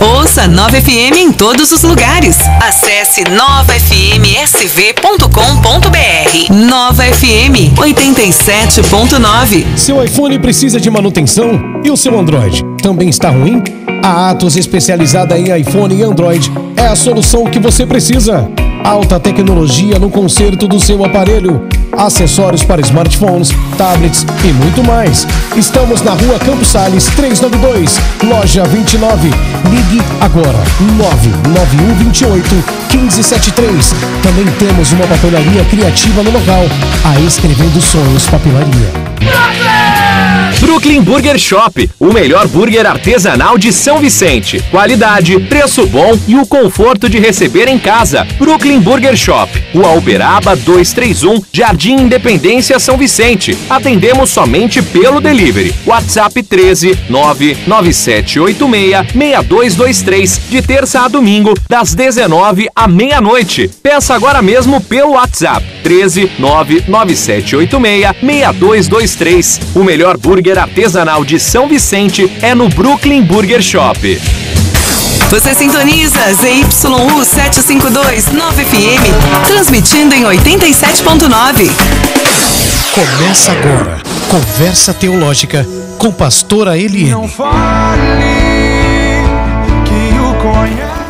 Ouça Nova FM em todos os lugares. Acesse novafmsv.com.br. Nova FM 87.9. Seu iPhone precisa de manutenção? E o seu Android também está ruim? A Atos, especializada em iPhone e Android, é a solução que você precisa. Alta tecnologia no conserto do seu aparelho. Acessórios para smartphones, tablets e muito mais. Estamos na rua Campos Sales 392, loja 29. Ligue agora 99128 1573. Também temos uma papelaria criativa no local. A Escrevendo Sonhos Papelaria. Brooklyn Burger Shop, o melhor burger artesanal de São Vicente. Qualidade, preço bom e o conforto de receber em casa. Brooklyn Burger Shop, Rua Uberaba 231, Jardim Independência, São Vicente. Atendemos somente pelo delivery. WhatsApp 13 99786 6223, de terça a domingo, das 19 à meia-noite. Peça agora mesmo pelo WhatsApp 13 99786 6223. O melhor burger artesanal de São Vicente é no Brooklyn Burger Shop. Você sintoniza ZYU 752 9FM, transmitindo em 87.9. Começa agora. Conversa Teológica com Pastora Eliane. Não fale que o conhece.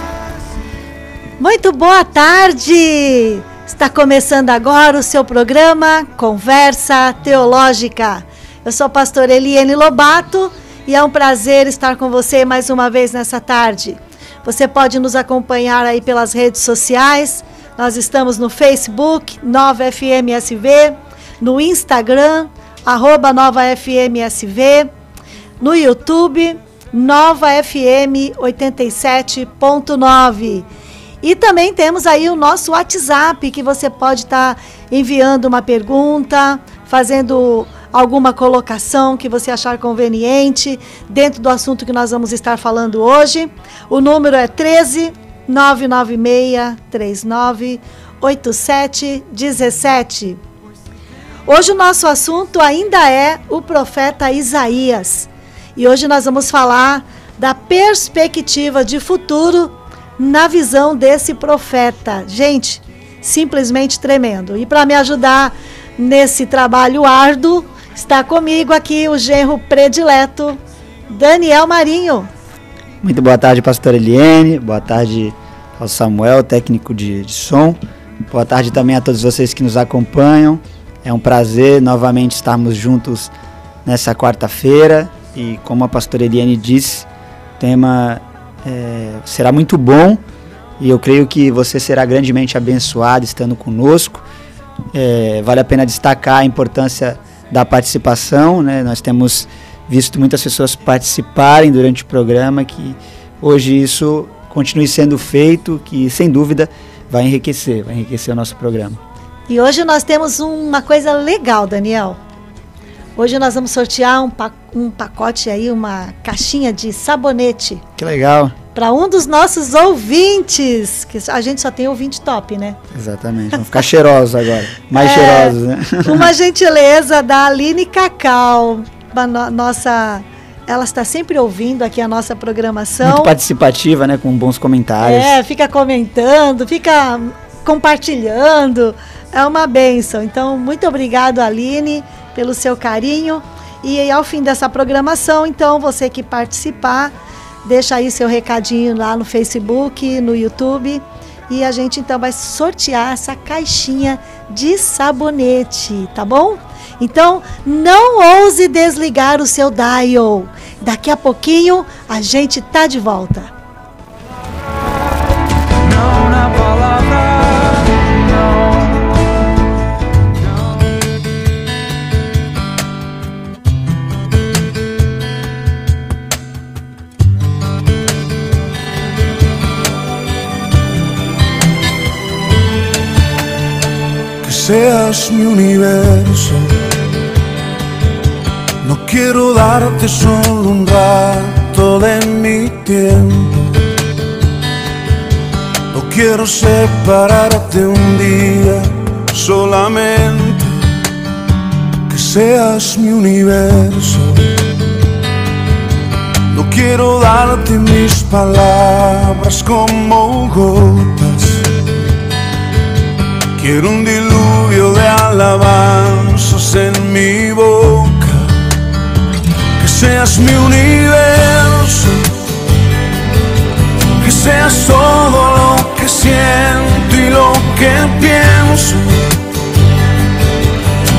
Muito boa tarde! Está começando agora o seu programa Conversa Teológica. Eu sou a pastora Eliane Lobato e é um prazer estar com você mais uma vez nessa tarde. Você pode nos acompanhar aí pelas redes sociais. Nós estamos no Facebook, Nova FMSV, no Instagram, arroba Nova FMSV, no YouTube, Nova FM 87.9. E também temos aí o nosso WhatsApp, que você pode estar tá enviando uma pergunta, fazendo alguma colocação que você achar conveniente dentro do assunto que nós vamos estar falando hoje. O número é 13 996 39 8717. Hoje o nosso assunto ainda é o profeta Isaías. E hoje nós vamos falar da perspectiva de futuro na visão desse profeta. Gente, simplesmente tremendo. E para me ajudar nesse trabalho árduo, está comigo aqui o genro predileto, Daniel Marinho. Muito boa tarde, pastor Eliane. Boa tarde ao Samuel, técnico de, de som. Boa tarde também a todos vocês que nos acompanham. É um prazer novamente estarmos juntos nessa quarta-feira. E como a pastora Eliane disse, o tema é, será muito bom e eu creio que você será grandemente abençoado estando conosco. É, vale a pena destacar a importância da participação, né? Nós temos visto muitas pessoas participarem durante o programa, que hoje isso continue sendo feito, que sem dúvida vai enriquecer, vai enriquecer o nosso programa. E hoje nós temos uma coisa legal, Daniel. Hoje nós vamos sortear um, pacote aí, uma caixinha de sabonete. Que legal. Para um dos nossos ouvintes, que a gente só tem ouvinte top, né? Exatamente. Vamos ficar cheirosos agora. Mais é, cheirosos, né? Uma gentileza da Aline Cacau, nossa ela está sempre ouvindo aqui a nossa programação. Muito participativa, né? Com bons comentários. É, fica comentando, fica compartilhando. É uma benção. Então, muito obrigado, Aline pelo seu carinho. E ao fim dessa programação, então, você que participar, deixa aí seu recadinho lá no Facebook, no YouTube. E a gente então vai sortear essa caixinha de sabonete, tá bom? Então, não ouse desligar o seu dial. Daqui a pouquinho a gente tá de volta. Seas mi universo. No quiero darte solo un rato de mi tiempo. No quiero separarte un día solamente. Que seas mi universo. quiero darte mis palabras como gotas. Quiero un diluvio alabanzas en mi boca. Que seas mi universo. Que seas todo lo que siento y lo que pienso.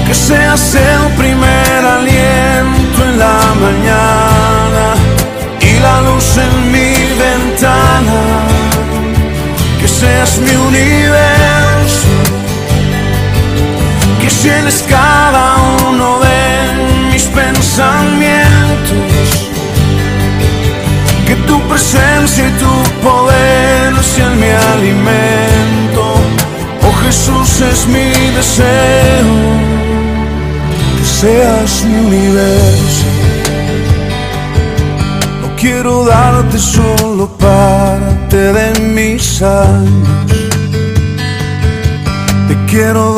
Que seas el primer aliento en la mañana y la luz en mi ventana. Que seas mi universo. Llenes cada uno de mis pensamientos. Que tu presencia y tu poder sean mi alimento. Oh Jesús es mi deseo. Que seas mi universo. No quiero darte solo parte de mis años. Te quiero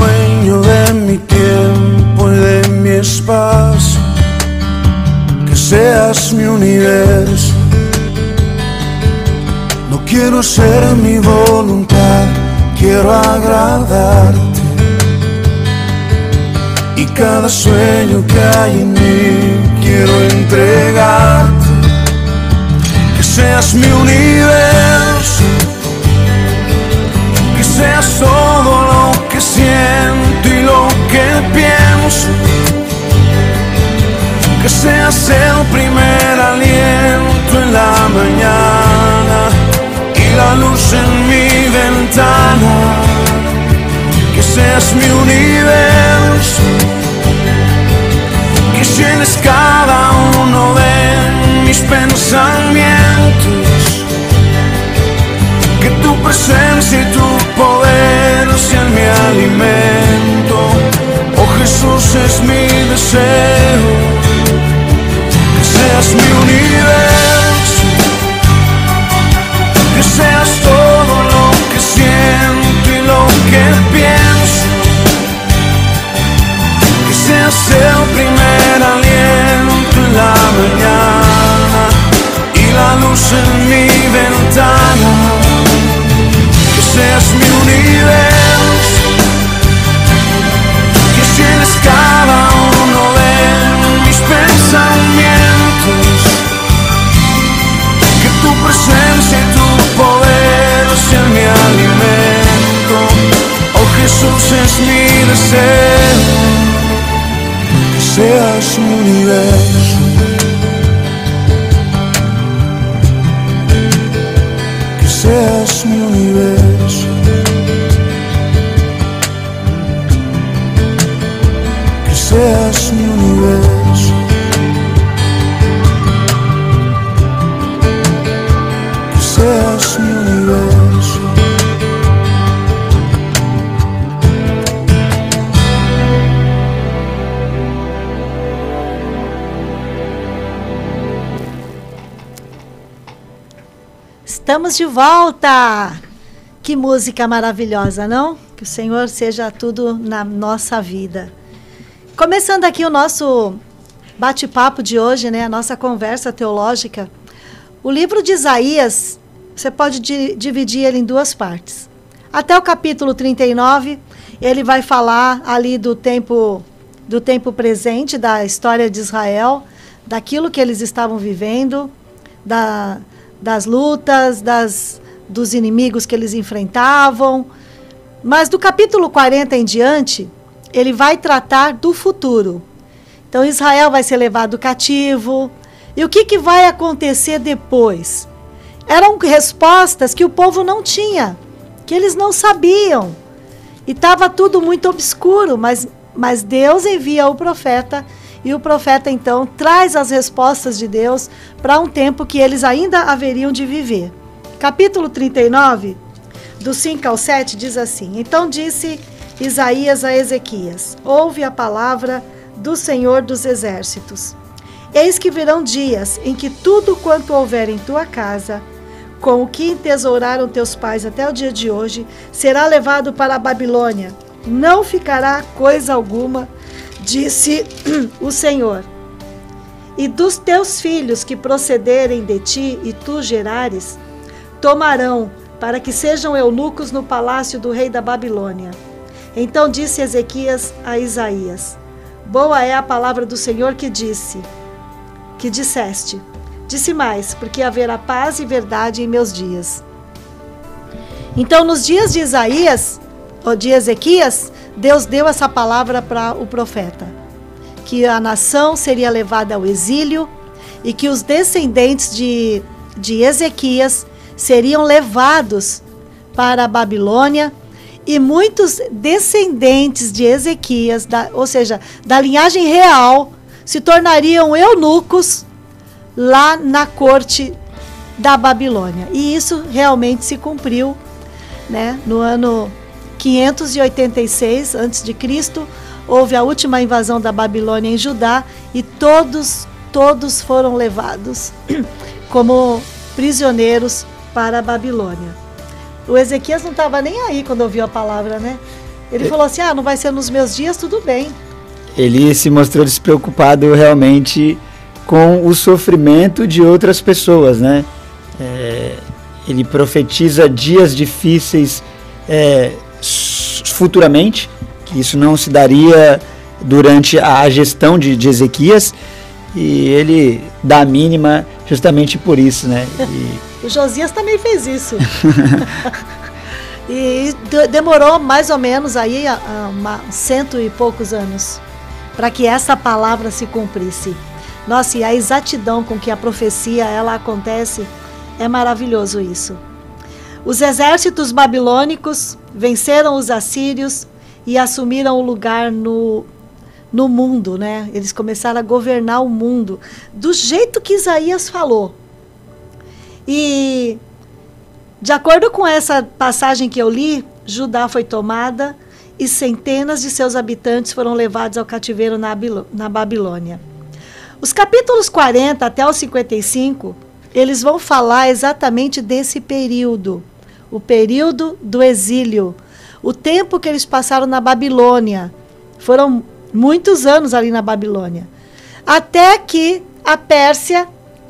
Que seas mi universo. No quiero ser mi voluntad, quiero agradarte. Y cada sueño que hay en mí quiero entregarte. Que seas mi universo. Que seas todo lo que siento y lo que pienso. Que seas el primer aliento en la mañana y la luz en mi ventana. Que seas mi universo. Que llenes cada uno de mis pensamientos. Que tu presencia y tu poder sean mi alimento. Jesús es mi deseo. Que seas mi universo. Que seas todo lo que siento y lo que pienso. Que seas el primer aliento en la mañana y la luz en mi ventana. ser que seas un universo. Estamos de volta! Que música maravilhosa, não? Que o Senhor seja tudo na nossa vida. Começando aqui o nosso bate-papo de hoje, né? A nossa conversa teológica. O livro de Isaías, você pode di dividir ele em duas partes. Até o capítulo 39, ele vai falar ali do tempo do tempo presente da história de Israel, daquilo que eles estavam vivendo, da, das lutas, das, dos inimigos que eles enfrentavam. Mas do capítulo 40 em diante, ele vai tratar do futuro. Então Israel vai ser levado cativo. E o que, que vai acontecer depois? Eram respostas que o povo não tinha, que eles não sabiam. E estava tudo muito obscuro, mas, mas Deus envia o profeta e o profeta então traz as respostas de Deus para um tempo que eles ainda haveriam de viver. Capítulo 39, do 5 ao 7, diz assim: Então disse Isaías a Ezequias: Ouve a palavra do Senhor dos Exércitos. Eis que virão dias em que tudo quanto houver em tua casa, com o que entesouraram teus pais até o dia de hoje, será levado para a Babilônia. Não ficará coisa alguma, disse o Senhor. E dos teus filhos que procederem de ti e tu gerares, tomarão para que sejam eunucos no palácio do rei da Babilônia. Então disse Ezequias a Isaías: Boa é a palavra do Senhor que disse, que disseste. Disse mais, porque haverá paz e verdade em meus dias. Então, nos dias de Isaías, ou de Ezequias, Deus deu essa palavra para o profeta: que a nação seria levada ao exílio e que os descendentes de, de Ezequias seriam levados para a Babilônia e muitos descendentes de Ezequias, da, ou seja, da linhagem real, se tornariam eunucos lá na corte da Babilônia. E isso realmente se cumpriu, né? No ano 586 a.C., houve a última invasão da Babilônia em Judá e todos todos foram levados como prisioneiros para a Babilônia. O Ezequias não estava nem aí quando ouviu a palavra, né? Ele falou assim: ah, não vai ser nos meus dias, tudo bem. Ele se mostrou despreocupado realmente com o sofrimento de outras pessoas, né? É, ele profetiza dias difíceis é, futuramente, que isso não se daria durante a gestão de, de Ezequias, e ele dá a mínima justamente por isso, né? E... o Josias também fez isso. e demorou mais ou menos aí uma, cento e poucos anos para que essa palavra se cumprisse. Nossa, e a exatidão com que a profecia ela acontece é maravilhoso isso. Os exércitos babilônicos venceram os assírios e assumiram o lugar no no mundo, né? Eles começaram a governar o mundo do jeito que Isaías falou. E de acordo com essa passagem que eu li, Judá foi tomada e centenas de seus habitantes foram levados ao cativeiro na, na Babilônia. Os capítulos 40 até os 55, eles vão falar exatamente desse período, o período do exílio, o tempo que eles passaram na Babilônia. Foram muitos anos ali na Babilônia. Até que a Pérsia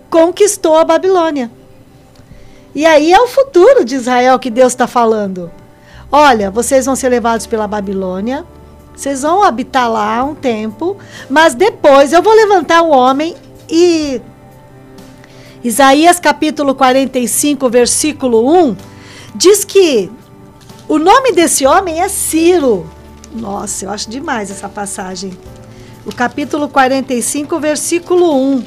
conquistou a Babilônia. E aí é o futuro de Israel que Deus está falando. Olha, vocês vão ser levados pela Babilônia, vocês vão habitar lá um tempo, mas depois eu vou levantar um homem e. Isaías capítulo 45, versículo 1, diz que o nome desse homem é Ciro. Nossa, eu acho demais essa passagem. O capítulo 45, versículo 1.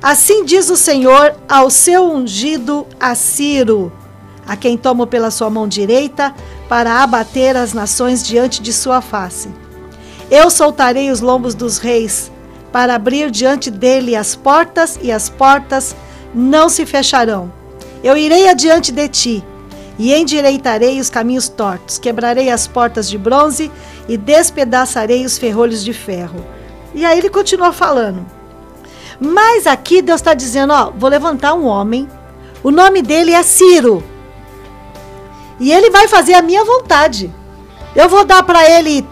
Assim diz o Senhor ao seu ungido a Ciro, a quem tomo pela sua mão direita para abater as nações diante de sua face. Eu soltarei os lombos dos reis para abrir diante dele as portas e as portas não se fecharão. Eu irei adiante de ti e endireitarei os caminhos tortos, quebrarei as portas de bronze e despedaçarei os ferrolhos de ferro. E aí ele continua falando. Mas aqui Deus está dizendo: ó, vou levantar um homem, o nome dele é Ciro, e ele vai fazer a minha vontade. Eu vou dar para ele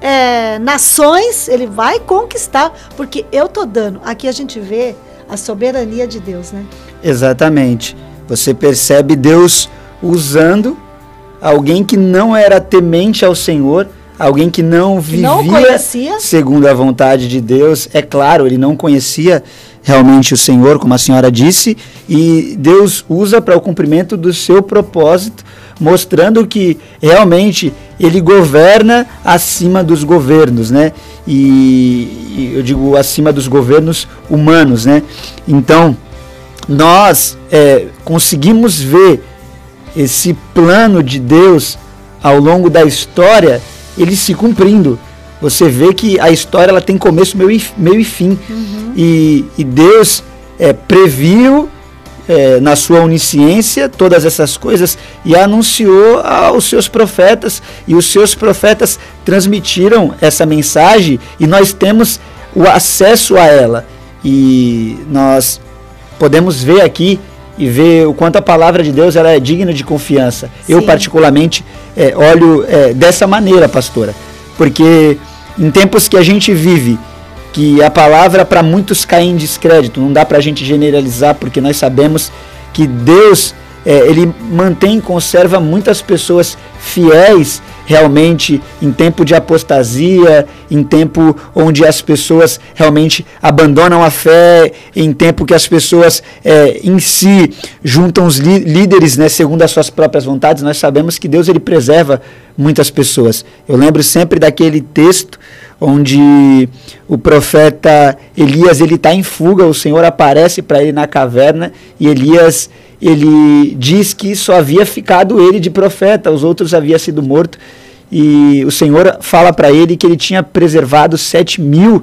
é, nações, ele vai conquistar, porque eu tô dando. Aqui a gente vê a soberania de Deus, né? Exatamente. Você percebe Deus usando alguém que não era temente ao Senhor, alguém que não vivia não segundo a vontade de Deus. É claro, ele não conhecia realmente o Senhor, como a senhora disse, e Deus usa para o cumprimento do seu propósito, mostrando que realmente ele governa acima dos governos, né? E, e eu digo acima dos governos humanos, né? Então, nós é, conseguimos ver esse plano de Deus ao longo da história, ele se cumprindo. Você vê que a história ela tem começo, meio e, meio e fim. Uhum. E, e, Deus é, previu é, na sua onisciência todas essas coisas e anunciou aos seus profetas. E os seus profetas transmitiram essa mensagem e nós temos o acesso a ela. E nós podemos ver aqui e ver o quanto a palavra de Deus ela é digna de confiança. Sim. Eu, particularmente, é, olho é, dessa maneira, pastora, porque em tempos que a gente vive, que a palavra para muitos cai em descrédito. Não dá para a gente generalizar, porque nós sabemos que Deus é, ele mantém, conserva muitas pessoas fiéis realmente em tempo de apostasia, em tempo onde as pessoas realmente abandonam a fé, em tempo que as pessoas é, em si juntam os líderes, né, segundo as suas próprias vontades, nós sabemos que Deus ele preserva muitas pessoas. Eu lembro sempre daquele texto onde o profeta Elias ele está em fuga, o Senhor aparece para ele na caverna e Elias ele diz que só havia ficado ele de profeta, os outros haviam sido mortos. E o Senhor fala para ele que ele tinha preservado sete mil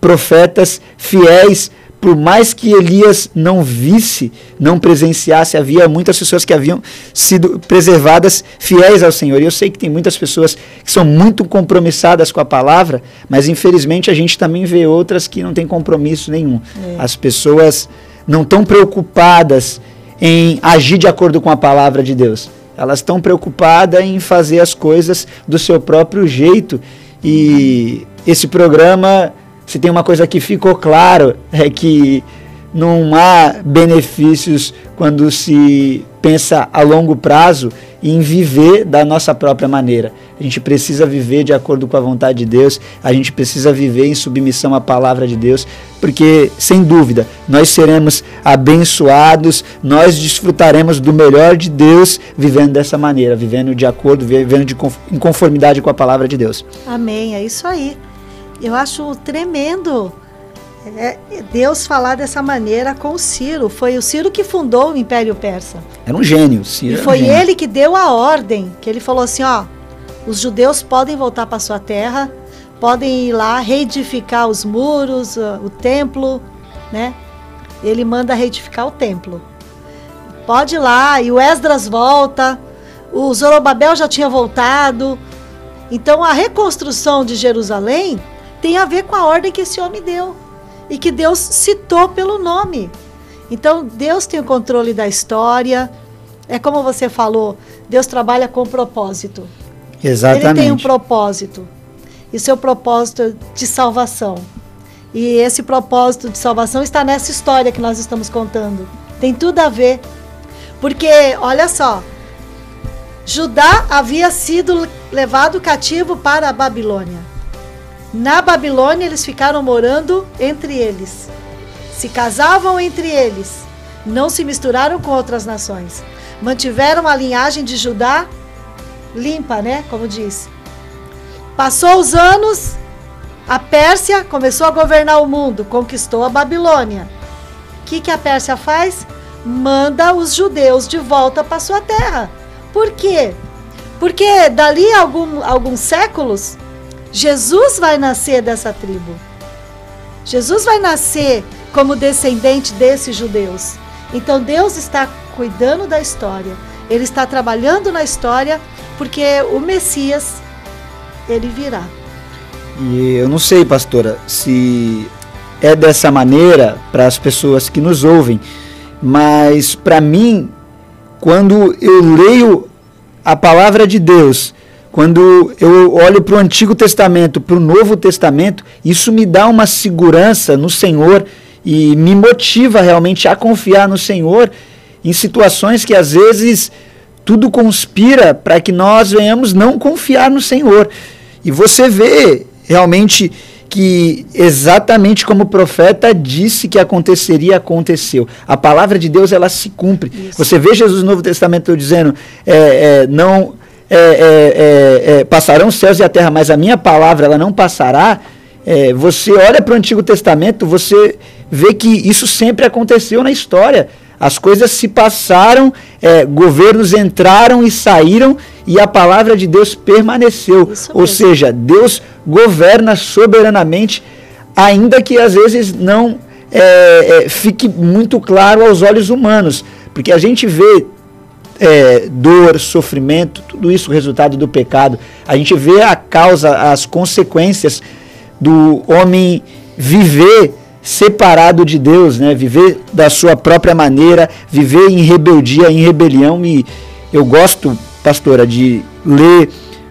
profetas fiéis, por mais que Elias não visse, não presenciasse, havia muitas pessoas que haviam sido preservadas fiéis ao Senhor. E eu sei que tem muitas pessoas que são muito compromissadas com a palavra, mas infelizmente a gente também vê outras que não têm compromisso nenhum. É. As pessoas não estão preocupadas em agir de acordo com a palavra de Deus. Elas estão preocupadas em fazer as coisas do seu próprio jeito. E esse programa, se tem uma coisa que ficou claro, é que não há benefícios quando se pensa a longo prazo em viver da nossa própria maneira. A gente precisa viver de acordo com a vontade de Deus, a gente precisa viver em submissão à palavra de Deus, porque, sem dúvida, nós seremos abençoados, nós desfrutaremos do melhor de Deus vivendo dessa maneira, vivendo de acordo, vivendo de, em conformidade com a palavra de Deus. Amém, é isso aí. Eu acho tremendo é, Deus falar dessa maneira com o Ciro. Foi o Ciro que fundou o Império Persa. Era um gênio, Ciro. E foi um ele que deu a ordem, que ele falou assim, ó, os judeus podem voltar para sua terra, podem ir lá reedificar os muros, o templo, né? Ele manda reedificar o templo. Pode ir lá, e o Esdras volta, o Zorobabel já tinha voltado. Então a reconstrução de Jerusalém tem a ver com a ordem que esse homem deu e que Deus citou pelo nome. Então, Deus tem o controle da história. É como você falou, Deus trabalha com propósito. Exatamente. Ele tem um propósito. E seu propósito é de salvação. E esse propósito de salvação está nessa história que nós estamos contando. Tem tudo a ver. Porque, olha só, Judá havia sido levado cativo para a Babilônia. Na Babilônia, eles ficaram morando entre eles. Se casavam entre eles. Não se misturaram com outras nações. Mantiveram a linhagem de Judá limpa, né? Como diz. Passou os anos, a Pérsia começou a governar o mundo, conquistou a Babilônia. O que, que a Pérsia faz? Manda os judeus de volta para sua terra. Por quê? Porque dali a algum, alguns séculos, Jesus vai nascer dessa tribo. Jesus vai nascer como descendente desses judeus. Então Deus está cuidando da história. Ele está trabalhando na história porque o Messias ele virá. E eu não sei, pastora, se é dessa maneira para as pessoas que nos ouvem, mas para mim, quando eu leio a palavra de Deus quando eu olho para o Antigo Testamento, para o Novo Testamento, isso me dá uma segurança no Senhor e me motiva realmente a confiar no Senhor em situações que às vezes tudo conspira para que nós venhamos não confiar no Senhor. E você vê realmente que exatamente como o profeta disse que aconteceria, aconteceu. A palavra de Deus ela se cumpre. Isso. Você vê Jesus no Novo Testamento dizendo: é, é, não é, é, é, é, passarão os céus e a terra, mas a minha palavra ela não passará. Você olha para o Antigo Testamento, você vê que isso sempre aconteceu na história. As coisas se passaram, governos entraram e saíram, e a palavra de Deus permaneceu. Ou seja, Deus governa soberanamente, ainda que às vezes não fique muito claro aos olhos humanos. Porque a gente vê é, dor, sofrimento, tudo isso resultado do pecado. A gente vê a causa, as consequências do homem viver separado de Deus, né? viver da sua própria maneira, viver em rebeldia, em rebelião. E eu gosto, pastora, de ler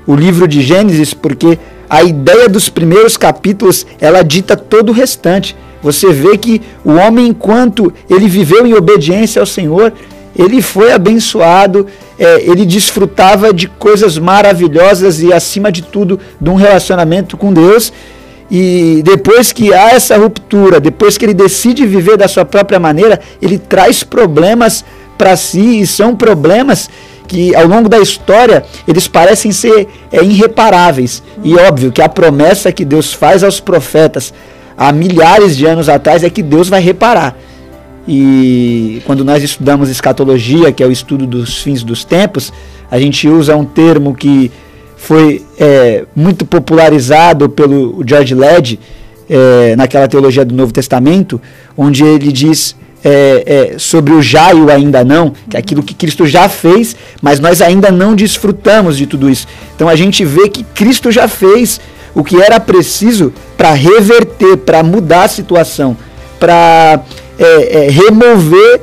o livro de Gênesis, porque a ideia dos primeiros capítulos, ela dita todo o restante. Você vê que o homem, enquanto ele viveu em obediência ao Senhor, ele foi abençoado, é, ele desfrutava de coisas maravilhosas e, acima de tudo, de um relacionamento com Deus. E depois que há essa ruptura, depois que ele decide viver da sua própria maneira, ele traz problemas para si, e são problemas que ao longo da história eles parecem ser é, irreparáveis. E óbvio que a promessa que Deus faz aos profetas há milhares de anos atrás é que Deus vai reparar. E quando nós estudamos escatologia, que é o estudo dos fins dos tempos, a gente usa um termo que foi é, muito popularizado pelo George Led é, naquela teologia do Novo Testamento, onde ele diz é, é, sobre o já e o ainda não, que é aquilo que Cristo já fez, mas nós ainda não desfrutamos de tudo isso. Então a gente vê que Cristo já fez o que era preciso para reverter, para mudar a situação, para é, é, remover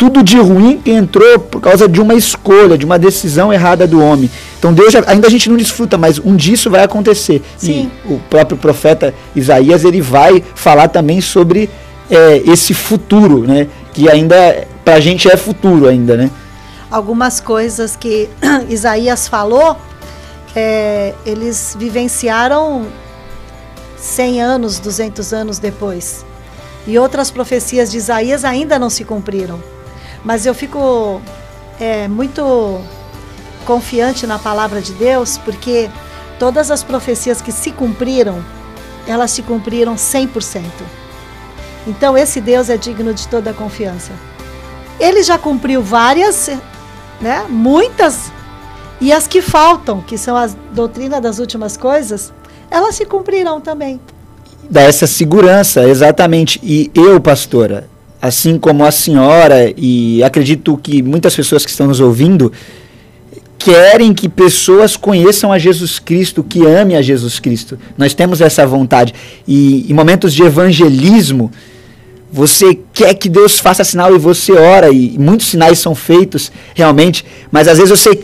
tudo de ruim que entrou por causa de uma escolha, de uma decisão errada do homem. Então Deus já, ainda a gente não desfruta, mas um dia isso vai acontecer. Sim. E o próprio profeta Isaías ele vai falar também sobre é, esse futuro, né? Que ainda para a gente é futuro ainda, né? Algumas coisas que Isaías falou é, eles vivenciaram 100 anos, 200 anos depois. E outras profecias de Isaías ainda não se cumpriram. Mas eu fico é, muito confiante na palavra de Deus, porque todas as profecias que se cumpriram, elas se cumpriram 100%. Então esse Deus é digno de toda a confiança. Ele já cumpriu várias, né? Muitas e as que faltam, que são a doutrina das últimas coisas, elas se cumprirão também. Dá essa segurança, exatamente. E eu, pastora, assim como a senhora, e acredito que muitas pessoas que estão nos ouvindo, querem que pessoas conheçam a Jesus Cristo, que amem a Jesus Cristo. Nós temos essa vontade. E em momentos de evangelismo, você quer que Deus faça sinal e você ora, e muitos sinais são feitos realmente, mas às vezes você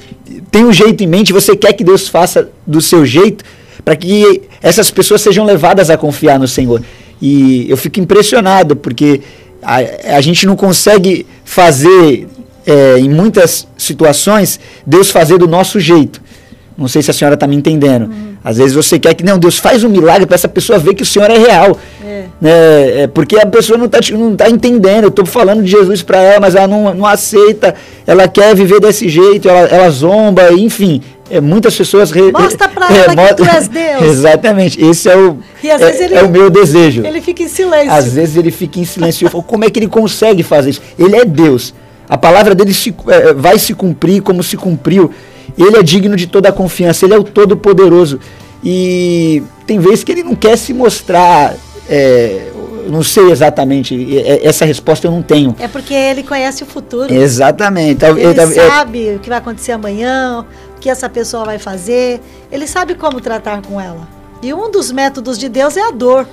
tem um jeito em mente, você quer que Deus faça do seu jeito, para que essas pessoas sejam levadas a confiar no Senhor. E eu fico impressionado, porque a, a gente não consegue fazer, é, em muitas situações, Deus fazer do nosso jeito. Não sei se a senhora está me entendendo. Uhum. Às vezes você quer que, não, Deus faz um milagre para essa pessoa ver que o Senhor é real. É. Né? É, porque a pessoa não está não tá entendendo. Eu estou falando de Jesus para ela, mas ela não, não aceita. Ela quer viver desse jeito, ela, ela zomba, enfim. É, muitas pessoas. Re, Mostra para é, ela que tu és Deus. Exatamente. Esse é o, é, ele, é, o meu desejo. Ele fica em silêncio. Às vezes ele fica em silêncio. Eu falo, como é que ele consegue fazer isso? Ele é Deus. A palavra dele se, é, vai se cumprir como se cumpriu. Ele é digno de toda a confiança, ele é o todo-poderoso. E tem vezes que ele não quer se mostrar. É, não sei exatamente, essa resposta eu não tenho. É porque ele conhece o futuro. Exatamente. Ele, sabe o que vai acontecer amanhã, o que essa pessoa vai fazer. Ele sabe como tratar com ela. E um dos métodos de Deus é a dor.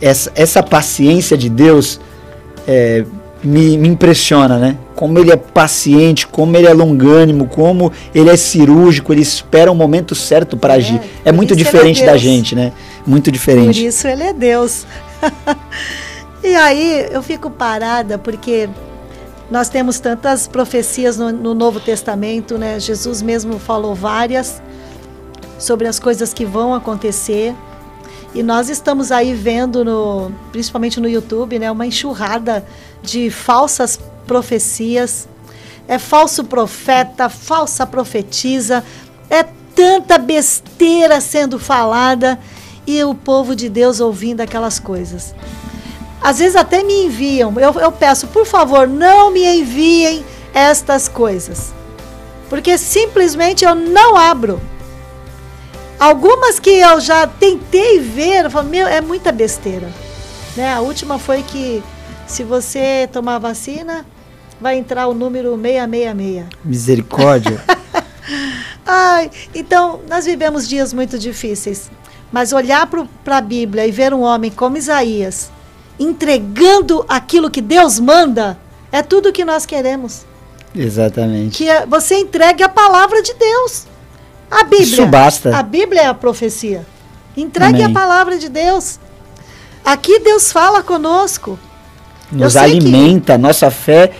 Essa, essa paciência de Deus é, me, me impressiona, né? Como ele é paciente, como ele é longânimo, como ele é cirúrgico, ele espera o um momento certo para é, agir. É muito é diferente é da gente, né? Muito diferente. Por isso ele é Deus. e aí eu fico parada porque nós temos tantas profecias no, no, Novo Testamento, né? Jesus mesmo falou várias sobre as coisas que vão acontecer. E nós estamos aí vendo, no, principalmente no YouTube, né, uma enxurrada de falsas profecias. É falso profeta, falsa profetisa, é tanta besteira sendo falada e o povo de Deus ouvindo aquelas coisas. Às vezes até me enviam, eu, eu peço, por favor, não me enviem estas coisas, porque simplesmente eu não abro. Algumas que eu já tentei ver, eu falo, meu, é muita besteira. Né? A última foi que se você tomar vacina, vai entrar o número 666. Misericórdia. Ai, então, nós vivemos dias muito difíceis. Mas olhar para a Bíblia e ver um homem como Isaías entregando aquilo que Deus manda, é tudo o que nós queremos. Exatamente. Que é, você entregue a palavra de Deus. A Bíblia. Isso basta. A Bíblia é a profecia. Entregue Amém. a palavra de Deus. Aqui Deus fala conosco. Nos sei que- alimenta, nossa fé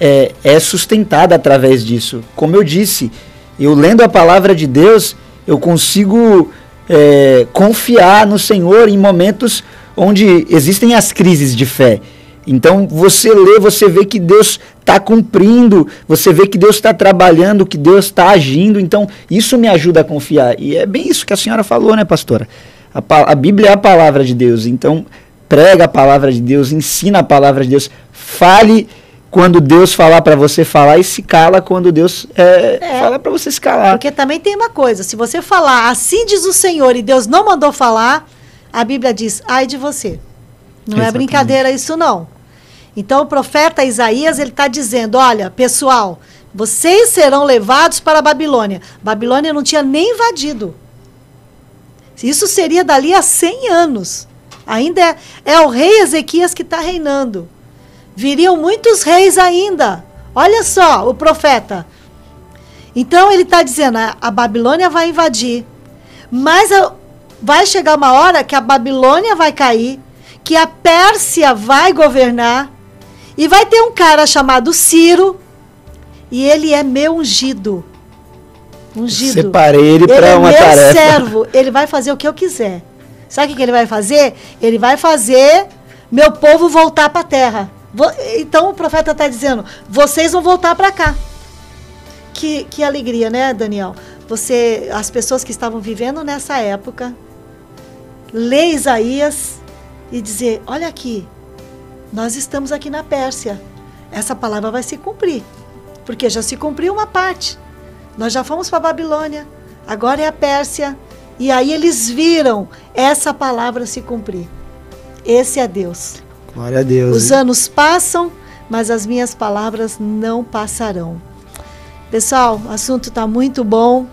é, é sustentada através disso. Como eu disse, eu lendo a palavra de Deus, eu consigo é, confiar no Senhor em momentos onde existem as crises de fé. Então você lê, você vê que Deus está cumprindo, você vê que Deus está trabalhando, que Deus está agindo. Então isso me ajuda a confiar. E é bem isso que a senhora falou, né, pastora? A, a Bíblia é a palavra de Deus. Então prega a palavra de Deus, ensina a palavra de Deus, fale quando Deus falar para você falar e se cala quando Deus é, É. fala para você se calar. Porque também tem uma coisa: se você falar assim diz o Senhor e Deus não mandou falar, a Bíblia diz, ai de você. Não é Exatamente. brincadeira isso, não. Então o profeta Isaías ele está dizendo: olha, pessoal, vocês serão levados para a Babilônia. Babilônia não tinha nem invadido. Isso seria dali a 100 anos. Ainda é, é o rei Ezequias que está reinando. Viriam muitos reis ainda. Olha só, o profeta. Então ele está dizendo: a, Babilônia vai invadir, mas a- vai chegar uma hora que a Babilônia vai cair, que a Pérsia vai governar, e vai ter um cara chamado Ciro, e ele é meu ungido. Ungido. Separei ele Ele para é uma meu tarefa. servo, ele vai fazer o que eu quiser. Sabe o que ele vai fazer? Ele vai fazer meu povo voltar para a terra. Então o profeta está dizendo: vocês vão voltar para cá. Que, que alegria, né, Daniel? Você, as pessoas que estavam vivendo nessa época, ler Isaías e dizer: olha aqui, nós estamos aqui na Pérsia. Essa palavra vai se cumprir, porque já se cumpriu uma parte. Nós já fomos para a Babilônia, agora é a Pérsia. E aí eles viram essa palavra se cumprir. Esse é Deus. Glória a Deus. Os anos passam, mas as minhas palavras não passarão. Pessoal, o assunto está muito bom,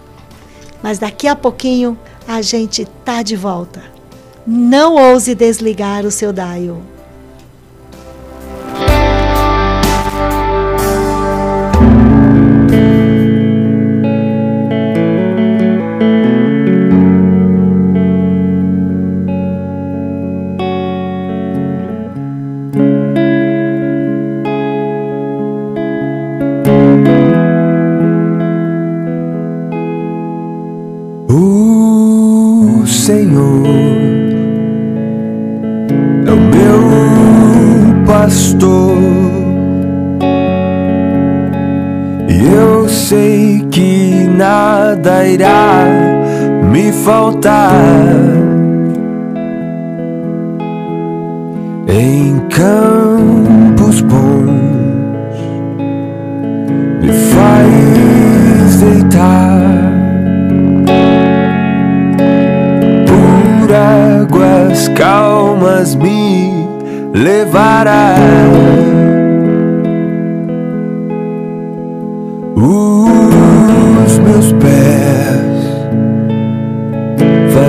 mas daqui a pouquinho a gente tá de volta. Não ouse desligar o seu dial. Nada irá me faltar. Em campos bons me faz deitar. por águas calmas me levará. Os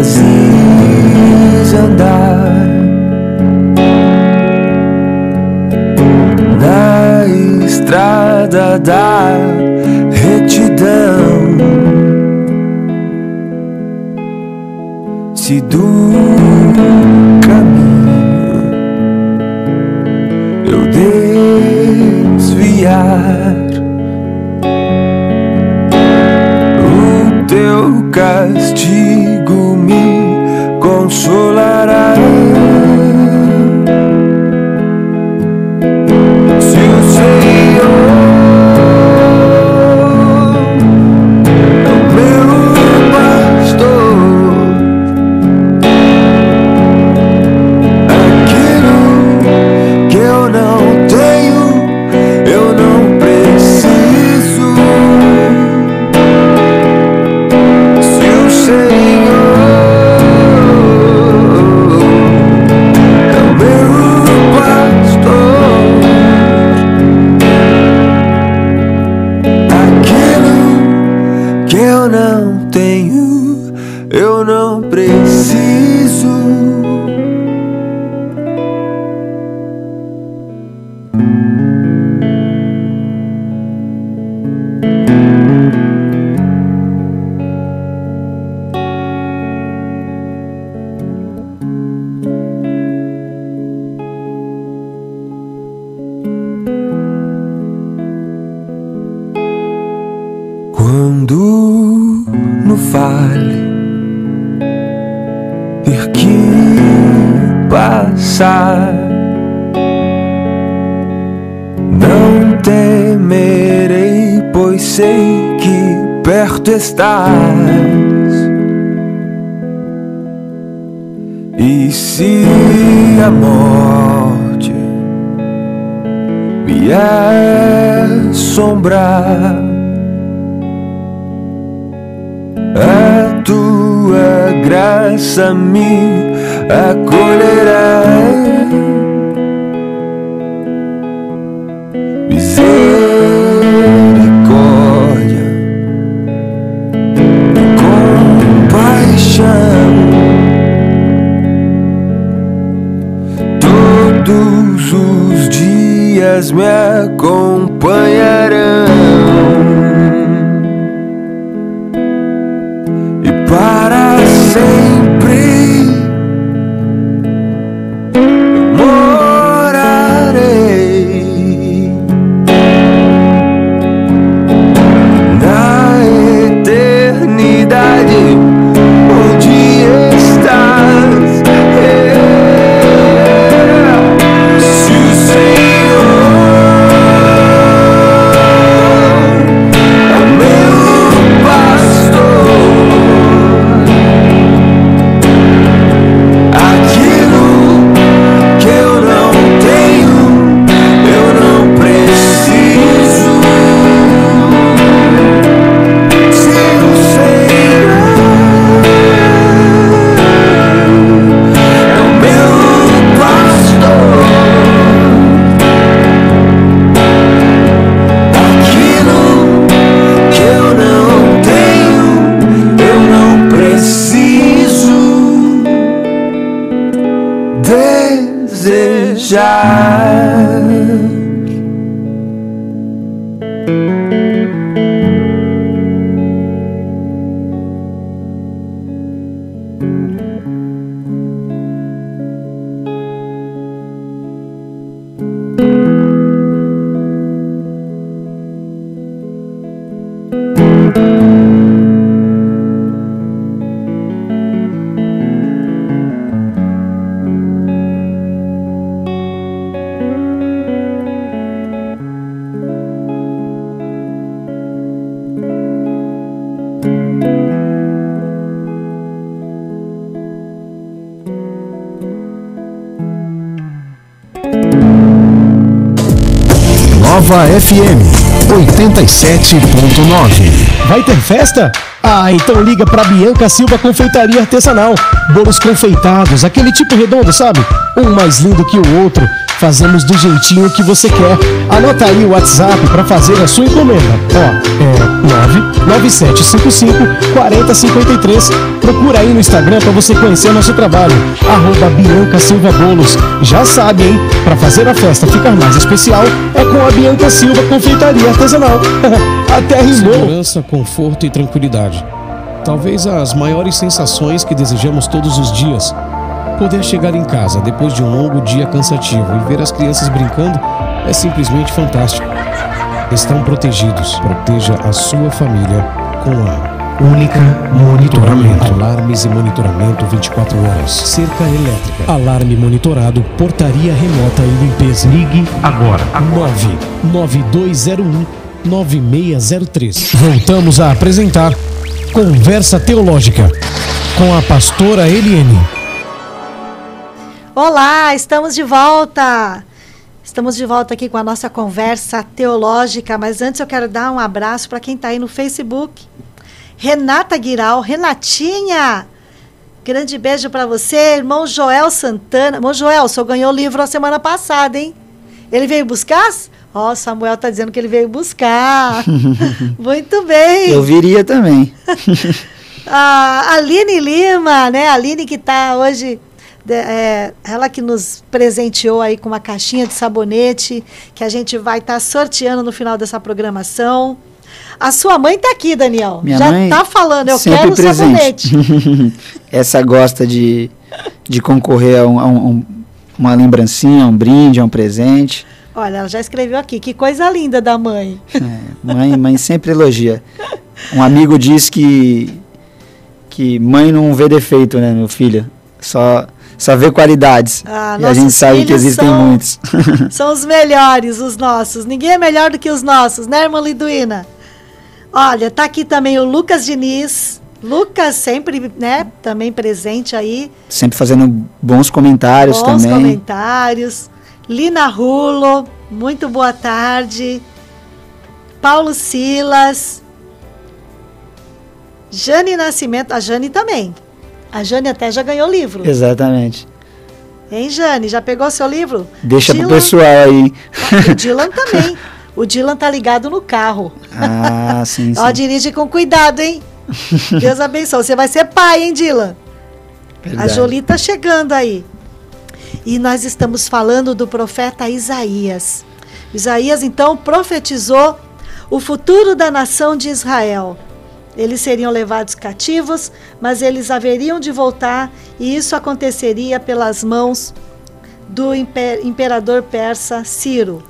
fazias andar na estrada da retidão. se do para Nova FM 87.9. Vai ter festa? Ah, então liga pra Bianca Silva Confeitaria Artesanal. Bolos confeitados, aquele tipo redondo, sabe? Um mais lindo que o outro. Fazemos do jeitinho que você quer. Anota aí o WhatsApp pra fazer a sua encomenda. Ó, é 99755 4053. Procura aí no Instagram pra você conhecer nosso trabalho. Arroba Bianca Silva Bolos. Já sabe, hein? Pra fazer a festa ficar mais especial é com a Bianca Silva Confeitaria Artesanal. Até rimou. Segurança, conforto e tranquilidade. Talvez as maiores sensações que desejamos todos os dias. Poder chegar em casa depois de um longo dia cansativo e ver as crianças brincando é simplesmente fantástico. Estão protegidos. Proteja a sua família com a Única Monitoramento. Alarmes e monitoramento 24 horas. Cerca elétrica. Alarme monitorado. Portaria remota e limpeza. Ligue agora. 99201 9603. Voltamos a apresentar Conversa Teológica com a pastora Eliane. Olá, estamos de volta. Estamos de volta aqui com a nossa conversa teológica, mas antes eu quero dar um abraço para quem está aí no Facebook. Renata Guiral, Renatinha. Grande beijo para você, irmão Joel Santana. Irmão Joel, o senhor ganhou o livro a semana passada, hein? Ele veio buscar? Ó, Samuel tá dizendo que ele veio buscar. Muito bem. Eu viria também. A Aline Lima, né? A Aline que está hoje, é, ela que nos presenteou aí com uma caixinha de sabonete que a gente vai estar sorteando no final dessa programação. A sua mãe está aqui, Daniel. Minha Já está falando, eu quero presente. sabonete. Essa gosta de, de concorrer a, um- a um- um- uma lembrancinha, um brinde, a um presente. Olha, ela já escreveu aqui, que coisa linda da mãe. É, Mãe, mãe sempre elogia. Um amigo diz que que mãe não vê defeito, né, meu filho? Só só vê qualidades. Ah, e a gente sabe que existem são, muitos. são os melhores, os nossos. Ninguém é melhor do que os nossos, né, irmã Liduína? Olha, tá aqui também o Lucas Diniz. Lucas sempre, né, também presente aí. Sempre fazendo bons comentários bons também. Bons comentários. Lina Rulo, muito boa tarde. Paulo Silas. Jane Nascimento, a Jane também. A Jane até já ganhou livro. Exatamente. Hein, Jane? Já pegou seu livro? Deixa Dylan... pro pessoal aí. O Dylan também. O Dylan tá ligado no carro. Ah, sim, sim. Ó, dirige com cuidado, hein? Deus abençoe. Você vai ser pai, hein, Dylan? Verdade. A Jolie tá chegando aí. E nós estamos falando do profeta Isaías. Isaías, então, profetizou o futuro da nação de Israel. Eles seriam levados cativos, mas eles haveriam de voltar, e isso aconteceria pelas mãos do imperador persa Ciro.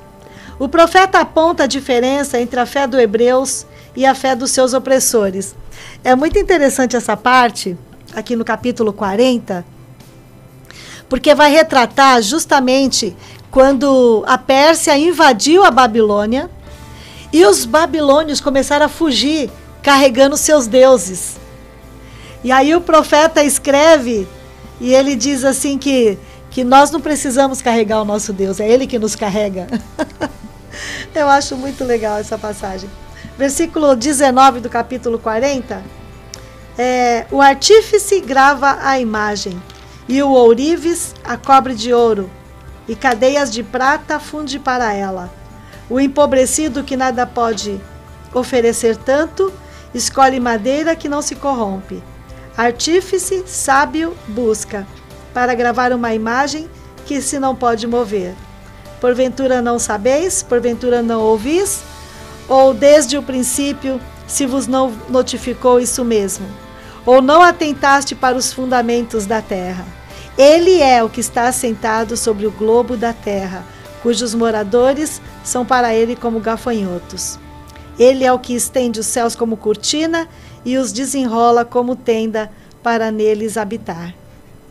O profeta aponta a diferença entre a fé dos hebreus e a fé dos seus opressores. É muito interessante essa parte, aqui no capítulo 40, porque vai retratar justamente quando a Pérsia invadiu a Babilônia e os babilônios começaram a fugir carregando seus deuses. E aí o profeta escreve e ele diz assim que, que nós não precisamos carregar o nosso Deus, é Ele que nos carrega. Eu acho muito legal essa passagem. Versículo 19 do capítulo 40. É, o artífice grava a imagem, e o ourives a cobre de ouro, e cadeias de prata funde para ela. O empobrecido que nada pode oferecer tanto, escolhe madeira que não se corrompe. Artífice sábio busca, para gravar uma imagem que se não pode mover. Porventura não sabeis? Porventura não ouvis? Ou desde o princípio se vos não notificou isso mesmo? Ou não atentaste para os fundamentos da terra? Ele é o que está assentado sobre o globo da terra, cujos moradores são para ele como gafanhotos. Ele é o que estende os céus como cortina e os desenrola como tenda para neles habitar.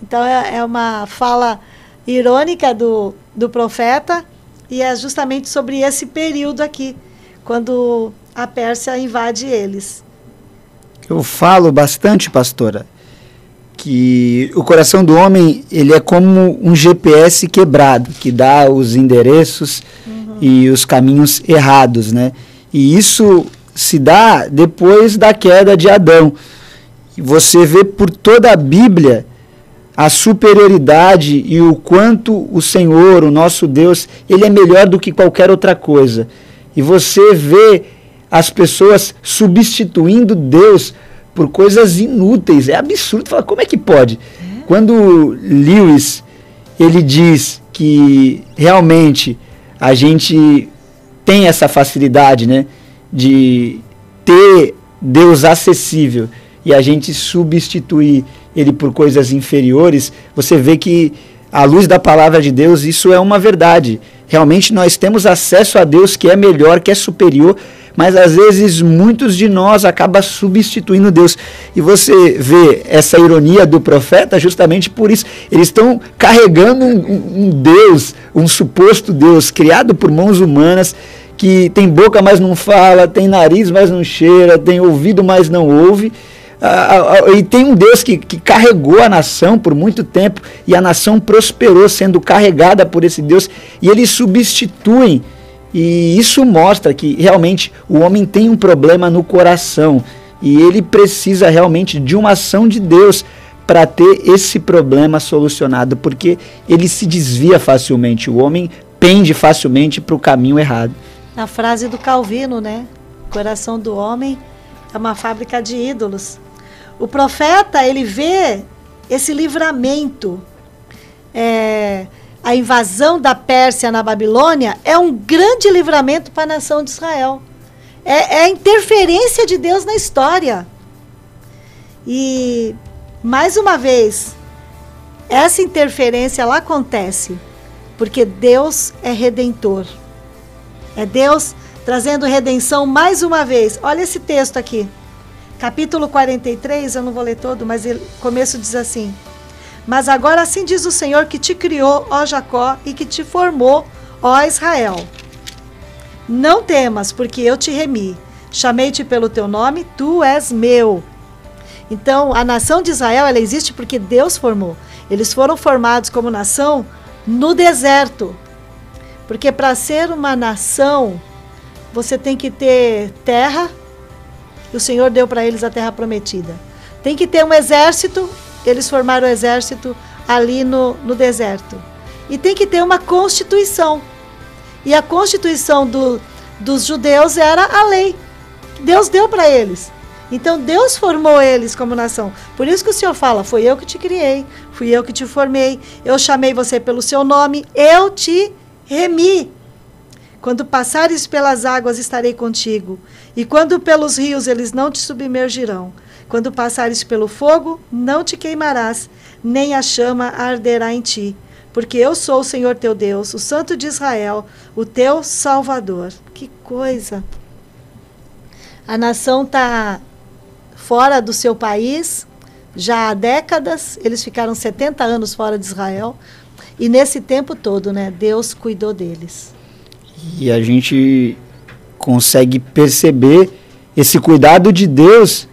Então é, é uma fala irônica do, do profeta, e é justamente sobre esse período aqui, quando a Pérsia invade eles. Eu falo bastante, pastora, que o coração do homem ele é como um GPS quebrado, que dá os endereços uhum. e os caminhos errados, né? E isso se dá depois da queda de Adão. Você vê por toda a Bíblia a superioridade e o quanto o Senhor, o nosso Deus, ele é melhor do que qualquer outra coisa. E você vê as pessoas substituindo Deus por coisas inúteis. É absurdo. Fala, como é que pode? É. Quando Lewis ele diz que realmente a gente tem essa facilidade, né, de ter Deus acessível e a gente substituir ele por coisas inferiores, você vê que, à luz da palavra de Deus, isso é uma verdade. Realmente nós temos acesso a Deus que é melhor, que é superior, mas às vezes muitos de nós acabam substituindo Deus. E você vê essa ironia do profeta justamente por isso. Eles estão carregando um, um Deus, um suposto Deus, criado por mãos humanas, que tem boca, mas não fala, tem nariz, mas não cheira, tem ouvido, mas não ouve e tem um Deus que, que carregou a nação por muito tempo e a nação prosperou sendo carregada por esse Deus e eles substituem. E isso mostra que realmente o homem tem um problema no coração e ele precisa realmente de uma ação de Deus para ter esse problema solucionado, porque ele se desvia facilmente, o homem pende facilmente para o caminho errado. A frase do Calvino, né? O coração do homem é uma fábrica de ídolos. O profeta, ele vê esse livramento, é, a invasão da Pérsia na Babilônia é um grande livramento para a nação de Israel. É, é a interferência de Deus na história. E, mais uma vez, essa interferência ela acontece porque Deus é redentor. É Deus trazendo redenção mais uma vez. Olha esse texto aqui. Capítulo 43, eu não vou ler todo, mas o começo diz assim: Mas agora assim diz o Senhor que te criou, ó Jacó, e que te formou, ó Israel. Não temas, porque eu te remi. Chamei-te pelo teu nome, tu és meu. Então, a nação de Israel, ela existe porque Deus formou. Eles foram formados como nação no deserto. Porque para ser uma nação, você tem que ter terra, e o Senhor deu para eles a terra prometida. Tem que ter um exército, eles formaram o exército ali no, no deserto. E tem que ter uma constituição. E a constituição do, dos judeus era a lei. Deus deu para eles. Então Deus formou eles como nação. Por isso que o Senhor fala: Foi eu que te criei, fui eu que te formei, eu chamei você pelo seu nome, eu te remi. Quando passares pelas águas, estarei contigo. E quando pelos rios, eles não te submergirão. Quando passares pelo fogo, não te queimarás, nem a chama arderá em ti. Porque eu sou o Senhor teu Deus, o Santo de Israel, o teu Salvador. Que coisa! A nação está fora do seu país já há décadas, eles ficaram 70 anos fora de Israel, e nesse tempo todo, né, Deus cuidou deles. E a gente consegue perceber esse cuidado de Deus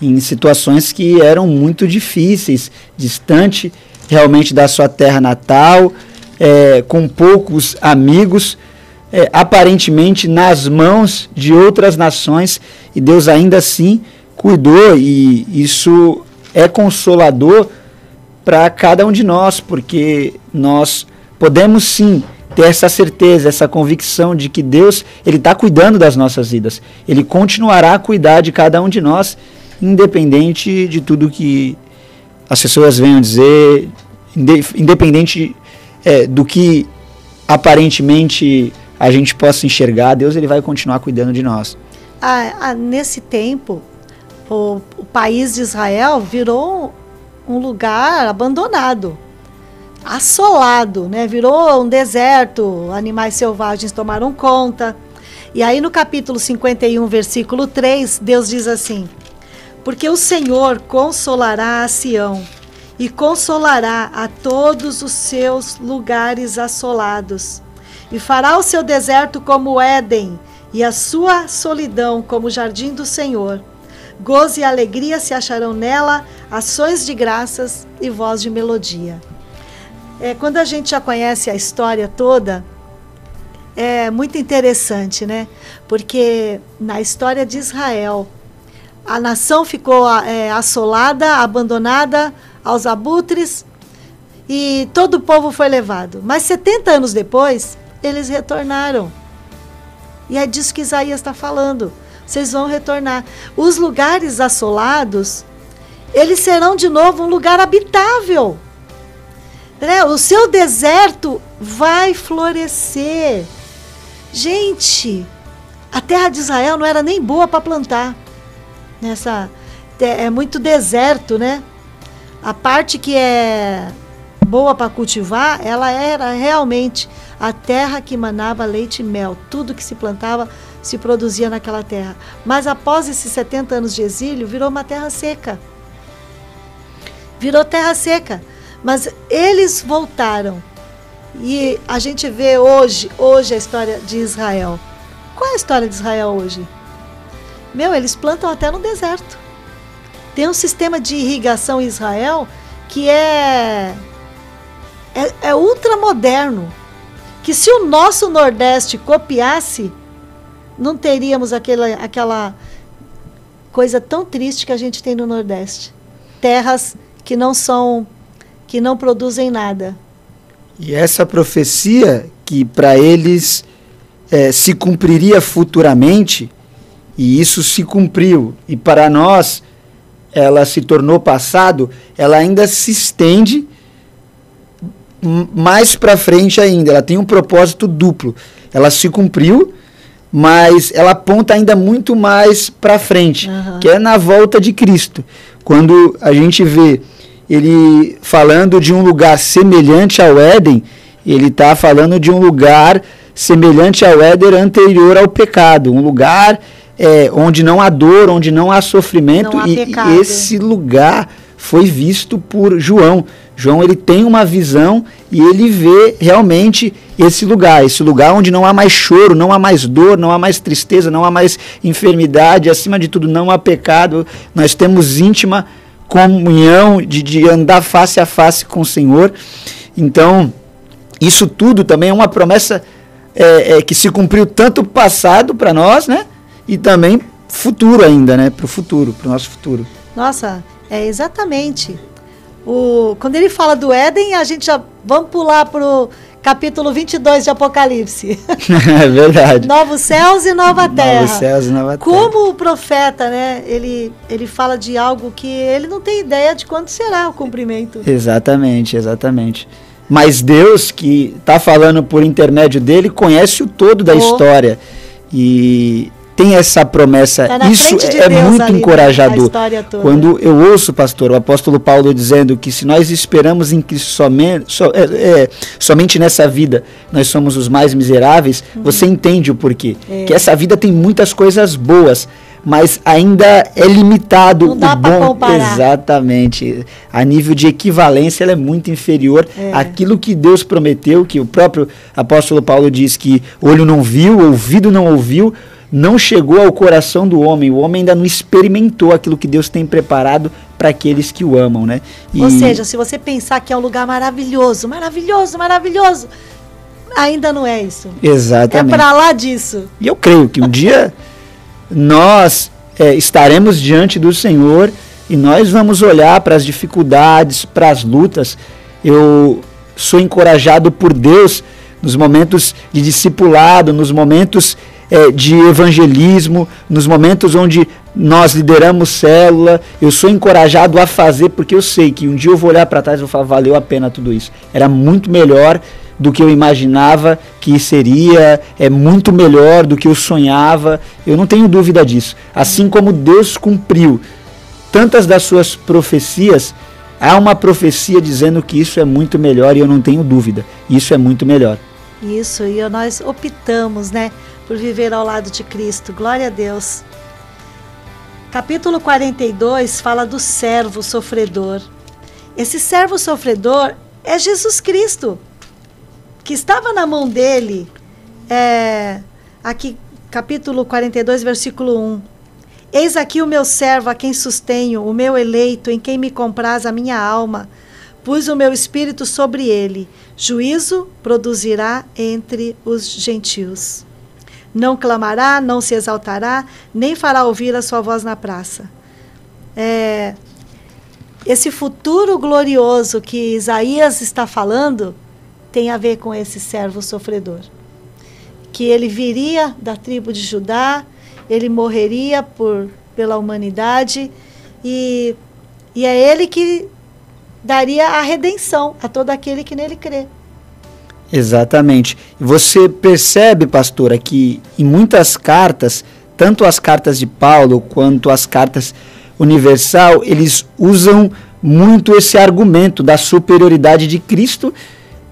em situações que eram muito difíceis, distante realmente da sua terra natal, é, com poucos amigos, é, aparentemente nas mãos de outras nações, e Deus ainda assim cuidou, e isso é consolador para cada um de nós, porque nós podemos sim ter essa certeza, essa convicção de que Deus ele está cuidando das nossas vidas. Ele continuará a cuidar de cada um de nós, independente de tudo que as pessoas venham dizer, independente é, do que aparentemente a gente possa enxergar, Deus ele vai continuar cuidando de nós. Ah, ah, nesse tempo, o, o país de Israel virou um lugar abandonado, assolado, né? Virou um deserto, animais selvagens tomaram conta. E aí no capítulo 51, versículo 3, Deus diz assim: Porque o Senhor consolará a Sião e consolará a todos os seus lugares assolados, e fará o seu deserto como Éden, e a sua solidão como jardim do Senhor Gozo e alegria se acharão nela, ações de graças e voz de melodia. É, quando a gente já conhece a história toda, é muito interessante, né? Porque na história de Israel, a nação ficou é, assolada, abandonada aos abutres e todo o povo foi levado. Mas 70 anos depois, eles retornaram. E é disso que Isaías está falando vocês vão retornar. Os lugares assolados, eles serão de novo um lugar habitável. Né? O seu deserto vai florescer. Gente, a terra de Israel não era nem boa para plantar. Nessa é muito deserto, né? A parte que é boa para cultivar, ela era realmente a terra que manava leite e mel. Tudo que se plantava se produzia naquela terra. Mas após esses 70 anos de exílio, virou uma terra seca. Virou terra seca. Mas eles voltaram. E a gente vê hoje, hoje a história de Israel. Qual é a história de Israel hoje? Meu, eles plantam até no deserto. Tem um sistema de irrigação em Israel que é, é, é ultramoderno. Que se o nosso Nordeste copiasse, não teríamos aquela, aquela coisa tão triste que a gente tem no Nordeste. Terras que não são, que não produzem nada. E essa profecia que para eles é, se cumpriria futuramente, e isso se cumpriu, e para nós ela se tornou passado, ela ainda se estende mais para frente ainda. Ela tem um propósito duplo. Ela se cumpriu, mas ela aponta ainda muito mais para frente, uhum. que é na volta de Cristo. Quando a gente vê ele falando de um lugar semelhante ao Éden, ele está falando de um lugar semelhante ao Éder anterior ao pecado, um lugar é, onde não há dor, onde não há sofrimento, Não há e, e esse lugar foi visto por João. João ele tem uma visão e ele vê realmente esse lugar, esse lugar onde não há mais choro, não há mais dor, não há mais tristeza, não há mais enfermidade, acima de tudo não há pecado. Nós temos íntima comunhão de, de andar face a face com o Senhor. Então, isso tudo também é uma promessa é, é, que se cumpriu tanto passado para nós, né? E também futuro ainda, né? Para o futuro, para o nosso futuro. Nossa, é exatamente. O, quando ele fala do Éden, a gente já vamos pular pro capítulo 22 de Apocalipse. é verdade. Novos céus e nova terra. Novos céus e nova terra. Como o profeta, né? Ele, ele fala de algo que ele não tem ideia de quando será o cumprimento. Exatamente, exatamente. Mas Deus, que está falando por intermédio dele, conhece o todo da Oh. história. E tem essa promessa. Tá Isso de é Deus muito ali, né, encorajador. Quando eu ouço, pastor, o apóstolo Paulo dizendo que se nós esperamos em Cristo somente, so- é, é, somente nessa vida nós somos os mais miseráveis, você entende o porquê. Uhum. É. Que essa vida tem muitas coisas boas, mas ainda é limitado Não dá o bom. comparar. Exatamente. A nível de equivalência, ela é muito inferior É. àquilo que Deus prometeu, que o próprio apóstolo Paulo diz que olho não viu, ouvido não ouviu, não chegou ao coração do homem. O homem ainda não experimentou aquilo que Deus tem preparado para aqueles que o amam, né? E- Ou seja, se você pensar que é um lugar maravilhoso, maravilhoso, maravilhoso, ainda não é isso. É Exatamente. pra lá disso. E eu creio que um dia nós é, estaremos diante do Senhor e nós vamos olhar para as dificuldades, para as lutas. Eu sou encorajado por Deus nos momentos de discipulado, nos momentos é, de evangelismo, nos momentos onde nós lideramos célula. Eu sou encorajado a fazer porque eu sei que um dia eu vou olhar para trás e vou falar, valeu a pena tudo isso. Era muito melhor do que eu imaginava que seria, é muito melhor do que eu sonhava. Eu não tenho dúvida disso. Assim como Deus cumpriu tantas das suas profecias, há uma profecia dizendo que isso é muito melhor e eu não tenho dúvida. Isso é muito melhor. Isso, e nós optamos, né, por viver ao lado de Cristo. Glória a Deus. Capítulo 42 fala do servo sofredor. Esse servo sofredor é Jesus Cristo, que estava na mão dele. É, aqui, capítulo 42, versículo 1. Eis aqui o meu servo a quem sustenho, o meu eleito, em quem me compraz a minha alma. Pus o meu espírito sobre ele. Juízo produzirá entre os gentios. Não clamará, não se exaltará, nem fará ouvir a sua voz na praça. É, esse futuro glorioso que Isaías está falando tem a ver com esse servo sofredor. Que ele viria da tribo de Judá, ele morreria por, pela humanidade e, e é ele que daria a redenção a todo aquele que nele crê. Exatamente. Você percebe, pastora, que em muitas cartas, tanto as cartas de Paulo quanto as cartas universal, eles usam muito esse argumento da superioridade de Cristo,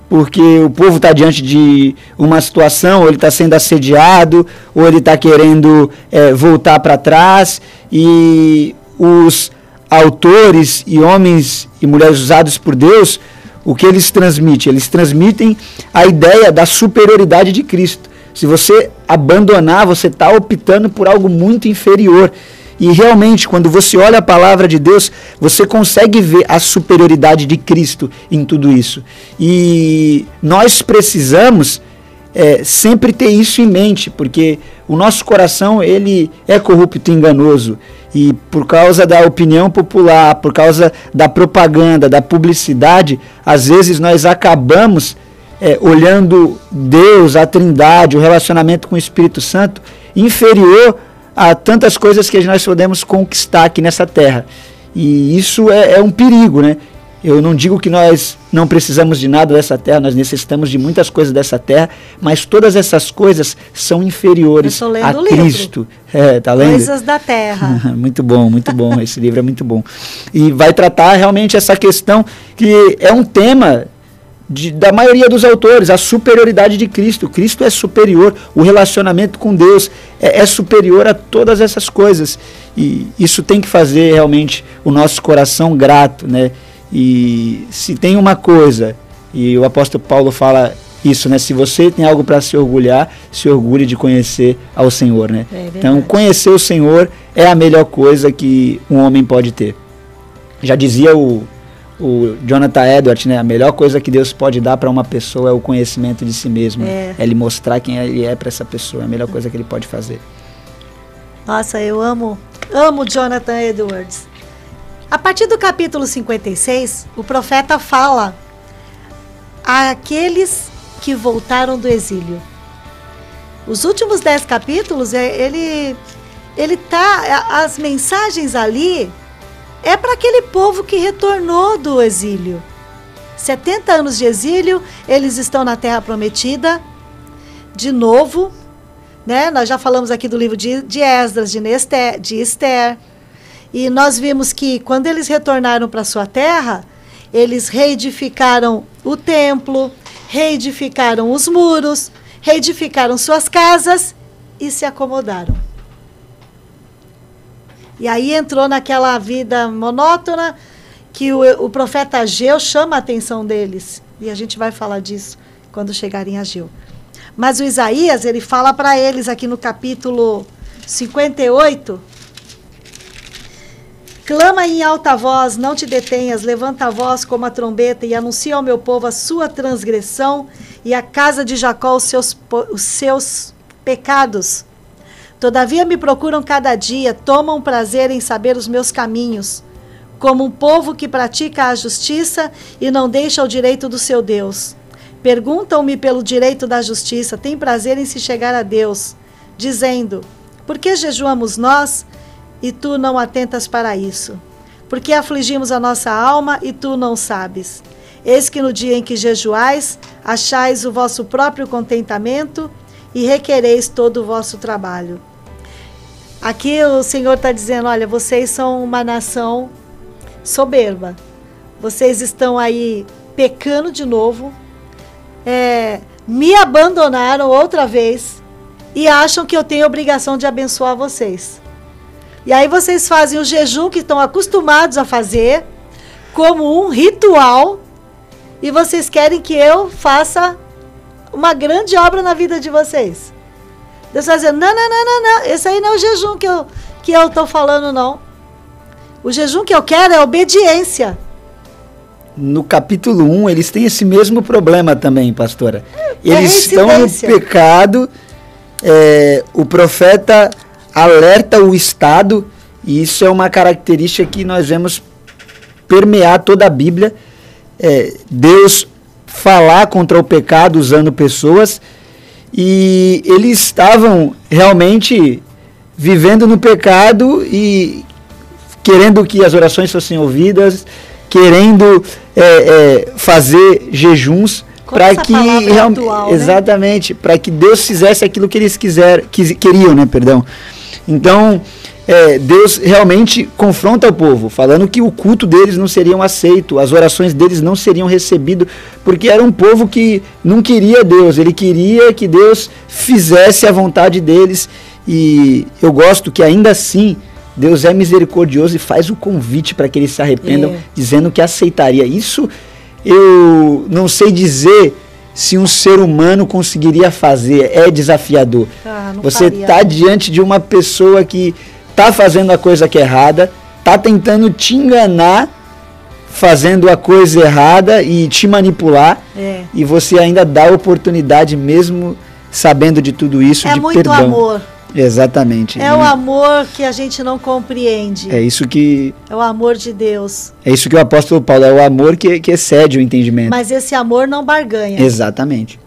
porque o povo está diante de uma situação, ou ele está sendo assediado, ou ele está querendo eh, voltar para trás, e os autores e homens e mulheres usados por Deus, o que eles transmitem? Eles transmitem a ideia da superioridade de Cristo. Se você abandonar, você está optando por algo muito inferior. E realmente, quando você olha a palavra de Deus, você consegue ver a superioridade de Cristo em tudo isso. E nós precisamos é, sempre ter isso em mente, porque o nosso coração ele é corrupto e enganoso. E por causa da opinião popular, por causa da propaganda, da publicidade, às vezes nós acabamos é, olhando Deus, a Trindade, o relacionamento com o Espírito Santo inferior a tantas coisas que nós podemos conquistar aqui nessa terra. E isso é, é um perigo, né? Eu não digo que nós não precisamos de nada dessa terra, nós necessitamos de muitas coisas dessa terra, mas todas essas coisas são inferiores Eu tô lendo a. Cristo. É, tá lendo? Coisas da terra. muito bom, muito bom. Esse livro é muito bom. E vai tratar realmente essa questão que é um tema de, da maioria dos autores, a superioridade de Cristo. Cristo é superior, o relacionamento com Deus é, é, superior a todas essas coisas. E isso tem que fazer realmente o nosso coração grato. Né? E se tem uma coisa, e o apóstolo Paulo fala isso, né? Se você tem algo para se orgulhar, se orgulhe de conhecer ao Senhor, né? É então, conhecer o Senhor é a melhor coisa que um homem pode ter. Já dizia o o Jonathan Edwards, né? A melhor coisa que Deus pode dar para uma pessoa é o conhecimento de si mesmo. É, é ele mostrar quem ele é para essa pessoa. É a melhor coisa que ele pode fazer. Nossa, eu amo, amo Jonathan Edwards. A partir do capítulo 56, o profeta fala àqueles que voltaram do exílio. Os últimos dez capítulos, é, ele, ele tá, as mensagens ali é para aquele povo que retornou do exílio. 70 anos de exílio, eles estão na terra prometida, de novo, né? Nós já falamos aqui do livro de, de Esdras, de, Nester, de Esther, e nós vimos que quando eles retornaram para sua terra, eles reedificaram o templo, reedificaram os muros, reedificaram suas casas e se acomodaram. E aí entrou naquela vida monótona que o, o profeta Ageu chama a atenção deles. E a gente vai falar disso quando chegar em Ageu. Mas o Isaías, ele fala para eles aqui no capítulo 58. Clama em alta voz, não te detenhas, levanta a voz como a trombeta e anuncia ao meu povo a sua transgressão e à casa de Jacó os seus, os seus pecados. Todavia me procuram cada dia, tomam prazer em saber os meus caminhos, como um povo que pratica a justiça e não deixa o direito do seu Deus. Perguntam-me pelo direito da justiça, têm prazer em se chegar a Deus, dizendo: Por que jejuamos nós e tu não atentas para isso? Por que afligimos a nossa alma e tu não sabes? Eis que no dia em que jejuais, achais o vosso próprio contentamento e requereis todo o vosso trabalho. Aqui o Senhor está dizendo: olha, vocês são uma nação soberba. Vocês estão aí pecando de novo, é, me abandonaram outra vez e acham que eu tenho obrigação de abençoar vocês. E aí vocês fazem o jejum que estão acostumados a fazer como um ritual e vocês querem que eu faça uma grande obra na vida de vocês. Deus está dizendo, não, não, não, não, não, esse aí não é o jejum que eu que eu estou falando, não. O jejum que eu quero é obediência. No capítulo 1, eles têm esse mesmo problema também, pastora. É eles é estão no pecado, é, o profeta alerta o Estado, e isso é uma característica que nós vemos permear toda a Bíblia. É, Deus falar contra o pecado usando pessoas e eles estavam realmente vivendo no pecado e querendo que as orações fossem ouvidas, querendo é, é, fazer jejuns para que é atual, né? exatamente para que Deus fizesse aquilo que eles quiser, que, queriam, né? Perdão. Então é, Deus realmente confronta o povo, falando que o culto deles não seriam aceito, as orações deles não seriam recebidas, porque era um povo que não queria Deus, ele queria que Deus fizesse a vontade deles. E eu gosto que ainda assim Deus é misericordioso e faz o convite para que eles se arrependam, é. dizendo que aceitaria. Isso eu não sei dizer se um ser humano conseguiria fazer, é desafiador. Ah, Você está diante de uma pessoa que tá fazendo a coisa que é errada, tá tentando te enganar, fazendo a coisa errada e te manipular, é. e você ainda dá oportunidade mesmo sabendo de tudo isso é de muito perdão. amor. Exatamente. É o amor que a gente não compreende. É isso que. É o amor de Deus. É isso que o apóstolo Paulo é o amor que, que excede o entendimento. Mas esse amor não barganha. Exatamente.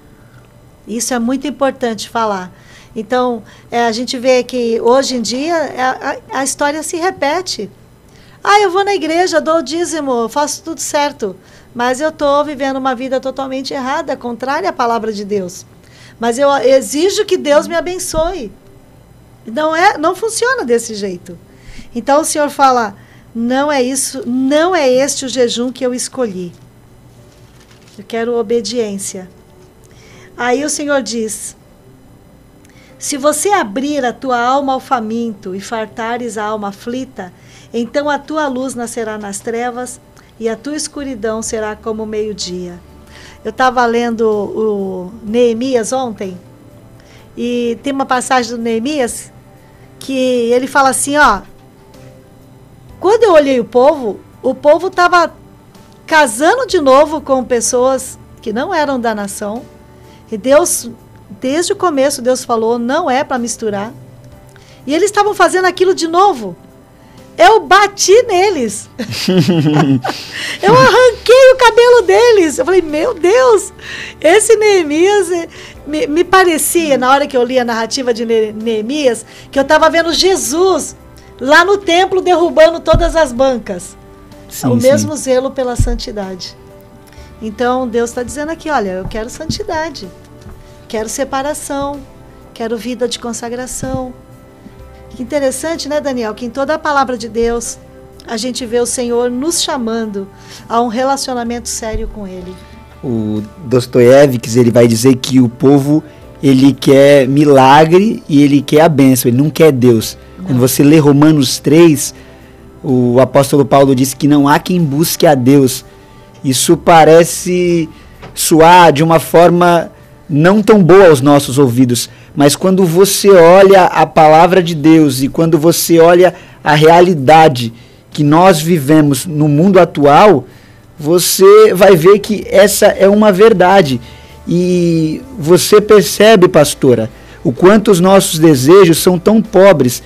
Isso é muito importante falar. Então, é, a gente vê que hoje em dia é, a, a, história se repete. Ah, eu vou na igreja, dou o dízimo, faço tudo certo, mas eu estou vivendo uma vida totalmente errada, contrária à palavra de Deus. Mas eu exijo que Deus me abençoe. Não é, não funciona desse jeito. Então o Senhor fala: não é isso, não é este o jejum que eu escolhi. Eu quero obediência. Aí o Senhor diz: Se você abrir a tua alma ao faminto e fartares a alma aflita, então a tua luz nascerá nas trevas e a tua escuridão será como meio-dia. Eu estava lendo o Neemias ontem e tem uma passagem do Neemias que ele fala assim, ó, quando eu olhei o povo, o povo estava casando de novo com pessoas que não eram da nação. E Deus, desde o começo, Deus falou: não é para misturar. E eles estavam fazendo aquilo de novo. Eu bati neles. eu arranquei o cabelo deles. Eu falei, meu Deus, esse Neemias me, me parecia, na hora que eu li a narrativa de Neemias, que eu estava vendo Jesus lá no templo derrubando todas as bancas. Sim, o mesmo sim. zelo pela santidade. Então Deus está dizendo aqui: olha, eu quero santidade, quero separação, quero vida de consagração. Que interessante, né, Daniel? Que em toda a palavra de Deus a gente vê o Senhor nos chamando a um relacionamento sério com Ele. O Dostoiévski ele vai dizer que o povo ele quer milagre e ele quer a bênção, ele não quer Deus. Não. Quando você lê Romanos 3, o apóstolo Paulo diz que não há quem busque a Deus. Isso parece soar de uma forma não tão boa aos nossos ouvidos, mas quando você olha a palavra de Deus e quando você olha a realidade que nós vivemos no mundo atual, você vai ver que essa é uma verdade. E você percebe, pastora, o quanto os nossos desejos são tão pobres,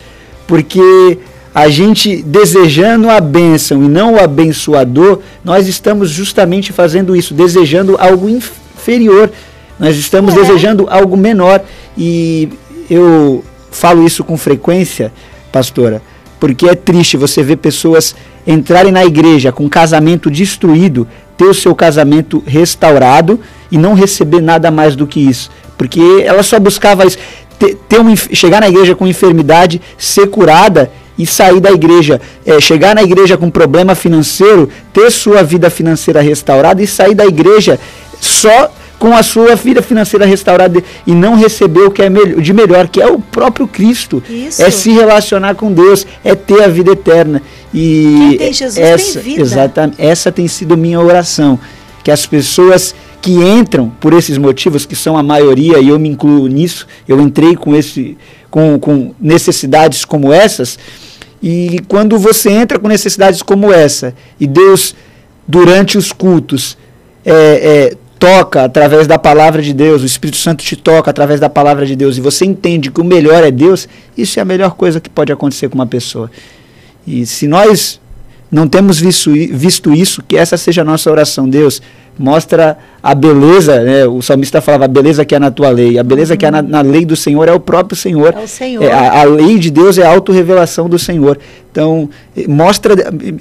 porque a gente desejando a bênção e não o abençoador, nós estamos justamente fazendo isso, desejando algo inferior. Nós estamos é. desejando algo menor. E eu falo isso com frequência, pastora, porque é triste você ver pessoas entrarem na igreja com casamento destruído, ter o seu casamento restaurado e não receber nada mais do que isso. Porque ela só buscava isso, ter, ter chegar na igreja com enfermidade, ser curada e sair da igreja, é, chegar na igreja com problema financeiro, ter sua vida financeira restaurada e sair da igreja só com a sua vida financeira restaurada e não receber o que é de melhor, que é o próprio Cristo. Isso. É se relacionar com Deus, é ter a vida eterna. E Quem tem Jesus essa, tem vida. Exatamente, essa tem sido minha oração, que as pessoas que entram por esses motivos, que são a maioria, e eu me incluo nisso, eu entrei com, esse, com, com necessidades como essas, e quando você entra com necessidades como essa, e Deus, durante os cultos, é, é, toca através da palavra de Deus, o Espírito Santo te toca através da palavra de Deus, e você entende que o melhor é Deus, isso é a melhor coisa que pode acontecer com uma pessoa. E se nós não temos visto, visto isso, que essa seja a nossa oração, Deus mostra a beleza, né? o salmista falava, a beleza que é na tua lei. A beleza que é na, na, lei do Senhor é o próprio Senhor. É o Senhor. É, a, a, lei de Deus é a autorrevelação do Senhor. Então, mostra,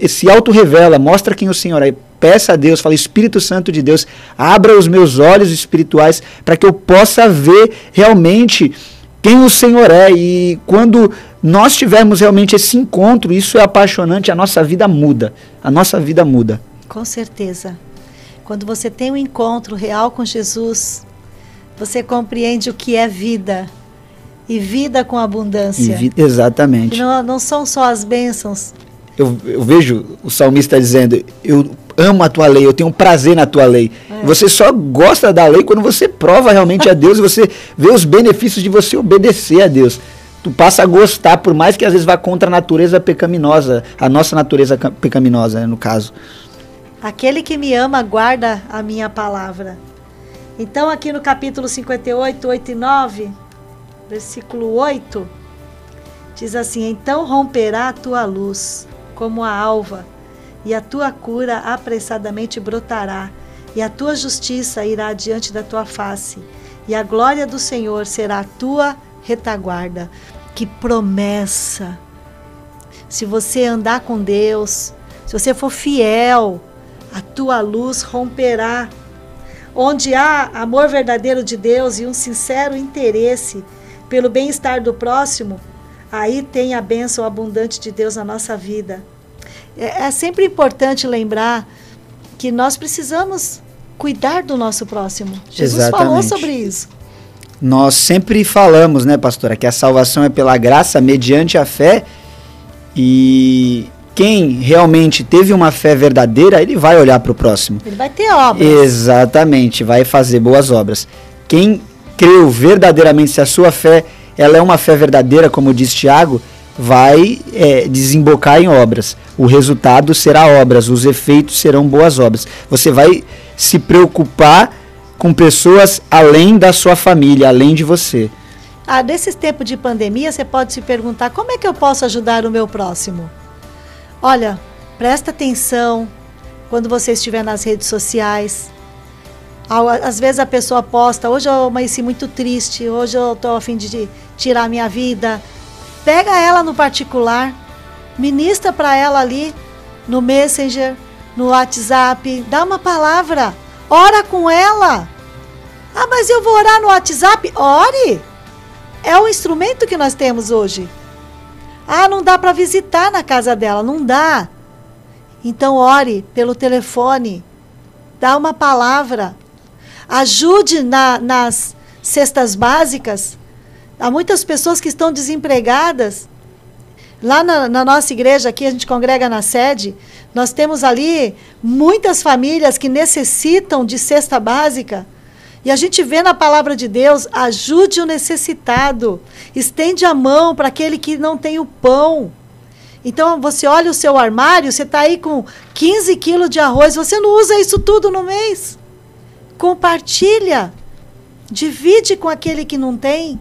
se autorrevela, mostra quem o Senhor é. Peça a Deus, fala, Espírito Santo de Deus, abra os meus olhos espirituais para que eu possa ver realmente quem o Senhor é. E quando nós tivermos realmente esse encontro, isso é apaixonante, a nossa vida muda. A nossa vida muda. Com certeza. Quando você tem um encontro real com Jesus, você compreende o que é vida. E vida com abundância. Vi exatamente. Não, não, são só as bênçãos. Eu, eu, vejo o salmista dizendo: Eu amo a tua lei, eu tenho prazer na tua lei. É. Você só gosta da lei quando você prova realmente a Deus e você vê os benefícios de você obedecer a Deus. Tu passa a gostar, por mais que às vezes vá contra a natureza pecaminosa, a nossa natureza pecaminosa, né, no caso. Aquele que me ama guarda a minha palavra. Então, aqui no capítulo 58, 8 e 9, versículo 8, diz assim: Então romperá a tua luz como a alva, e a tua cura apressadamente brotará, e a tua justiça irá diante da tua face, e a glória do Senhor será a tua retaguarda. Que promessa! Se você andar com Deus, se você for fiel, a tua luz romperá. Onde há amor verdadeiro de Deus e um sincero interesse pelo bem-estar do próximo, aí tem a bênção abundante de Deus na nossa vida. É, é sempre importante lembrar que nós precisamos cuidar do nosso próximo. Jesus Exatamente. falou sobre isso. Nós sempre falamos, né, pastora, que a salvação é pela graça, mediante a fé. E quem realmente teve uma fé verdadeira, ele vai olhar para o próximo. Ele vai ter obras. Exatamente, vai fazer boas obras. Quem creu verdadeiramente, se a sua fé ela é uma fé verdadeira, como diz Tiago, vai é, desembocar em obras. O resultado será obras, os efeitos serão boas obras. Você vai se preocupar com pessoas além da sua família, além de você. Ah, nesses tempos de pandemia, você pode se perguntar como é que eu posso ajudar o meu próximo? Olha, presta atenção quando você estiver nas redes sociais. Às vezes a pessoa posta, hoje eu amanheci muito triste, hoje eu estou a fim de tirar minha vida. Pega ela no particular, ministra para ela ali no Messenger, no WhatsApp, dá uma palavra, ora com ela. Ah, mas eu vou orar no WhatsApp? Ore! É o instrumento que nós temos hoje. Ah, não dá para visitar na casa dela, não dá. Então ore pelo telefone, dá uma palavra, ajude na- nas cestas básicas. Há muitas pessoas que estão desempregadas. Lá na, na nossa igreja, aqui a gente congrega na sede, nós temos ali muitas famílias que necessitam de cesta básica. E a gente vê na palavra de Deus, ajude o necessitado, estende a mão para aquele que não tem o pão. Então você olha o seu armário, você está aí com 15 quilos de arroz, você não usa isso tudo no mês. Compartilha, divide com aquele que não tem.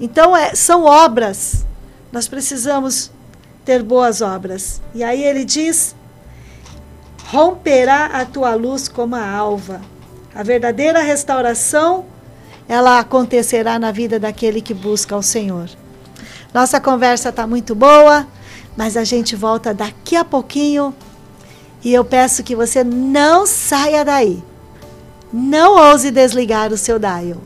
Então é, são obras. Nós precisamos ter boas obras. E aí ele diz: romperá a tua luz como a alva. A verdadeira restauração, ela acontecerá na vida daquele que busca o Senhor. Nossa conversa está muito boa, mas a gente volta daqui a pouquinho e eu peço que você não saia daí. Não ouse desligar o seu dial.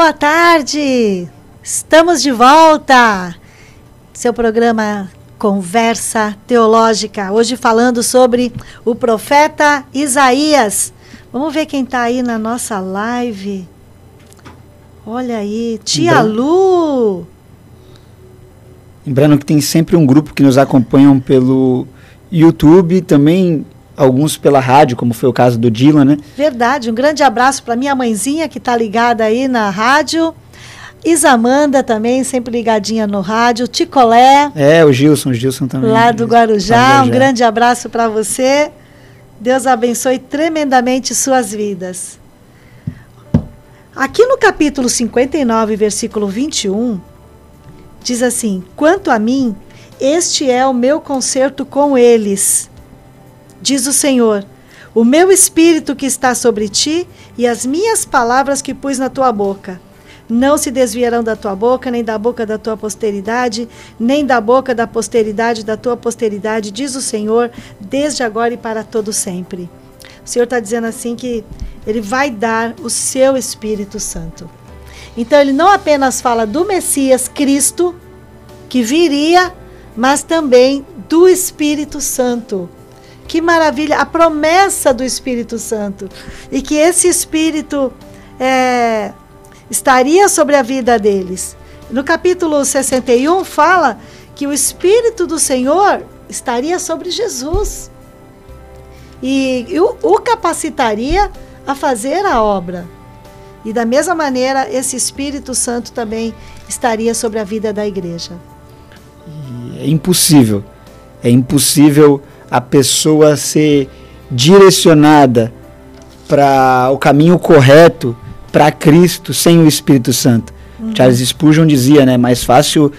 Boa tarde! Estamos de volta! Seu programa Conversa Teológica. Hoje falando sobre o profeta Isaías. Vamos ver quem está aí na nossa live. Olha aí, Tia Lu! Lembrando que tem sempre um grupo que nos acompanham pelo YouTube, também alguns pela rádio, como foi o caso do Dylan, né? Verdade, um grande abraço para minha mãezinha que está ligada aí na rádio. Isamanda também, sempre ligadinha no rádio. Ticolé. É, o Gilson, o Gilson também. Lá do Guarujá. Um grande abraço para você. Deus abençoe tremendamente suas vidas. Aqui no capítulo 59, versículo 21, diz assim: Quanto a mim, este é o meu concerto com eles, diz o Senhor. O meu espírito que está sobre ti e as minhas palavras que pus na tua boca não se desviarão da tua boca, nem da boca da tua posteridade, nem da boca da posteridade da tua posteridade, diz o Senhor, desde agora e para todo sempre. O Senhor está dizendo assim que Ele vai dar o seu Espírito Santo. Então Ele não apenas fala do Messias Cristo, que viria, mas também do Espírito Santo. Que maravilha! A promessa do Espírito Santo. E que esse Espírito é, estaria sobre a vida deles. No capítulo 61 fala que o Espírito do Senhor estaria sobre Jesus e, e o, o capacitaria a fazer a obra. E da mesma maneira, esse Espírito Santo também estaria sobre a vida da igreja. É impossível, é impossível a pessoa ser direcionada para o caminho correto para Cristo sem o Espírito Santo. Uhum. Charles Spurgeon dizia, né, mais fácil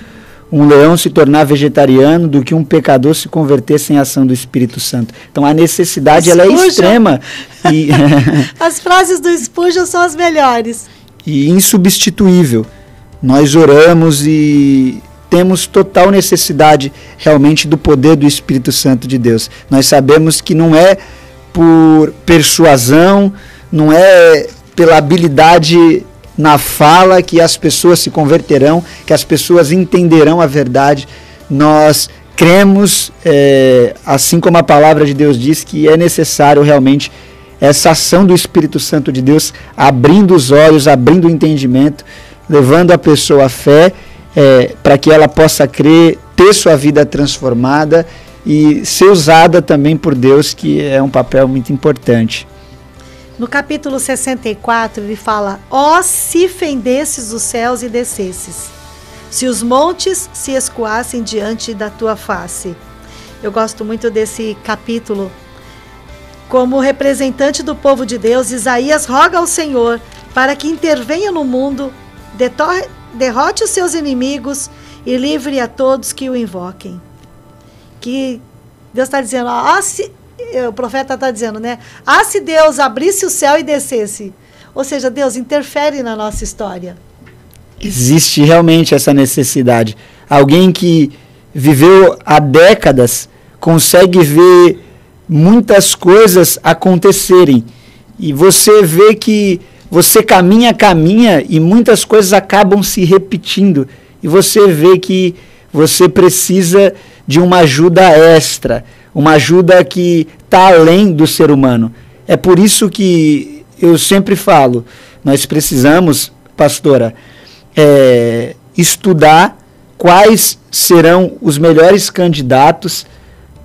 um leão se tornar vegetariano do que um pecador se converter sem ação do Espírito Santo. Então a necessidade ela é extrema. E as frases do Spurgeon são as melhores. E insubstituível. Nós oramos e temos total necessidade realmente do poder do Espírito Santo de Deus. Nós sabemos que não é por persuasão, não é pela habilidade na fala que as pessoas se converterão, que as pessoas entenderão a verdade. Nós cremos, é, assim como a palavra de Deus diz, que é necessário realmente essa ação do Espírito Santo de Deus abrindo os olhos, abrindo o entendimento, levando a pessoa à fé é, para que ela possa crer, ter sua vida transformada e ser usada também por Deus, que é um papel muito importante. No capítulo 64, ele fala: Ó, oh, se fendesses os céus e descesses, se os montes se escoassem diante da tua face. Eu gosto muito desse capítulo. Como representante do povo de Deus, Isaías roga ao Senhor para que intervenha no mundo, derrote os seus inimigos e livre a todos que o invoquem. Que Deus está dizendo, ó, se, o profeta está dizendo, né? Ah, se Deus abrisse o céu e descesse. Ou seja, Deus interfere na nossa história. Existe realmente essa necessidade. Alguém que viveu há décadas consegue ver muitas coisas acontecerem. E você vê que você caminha, caminha e muitas coisas acabam se repetindo. E você vê que você precisa de uma ajuda extra uma ajuda que está além do ser humano. É por isso que eu sempre falo, nós precisamos, pastora, é, estudar quais serão os melhores candidatos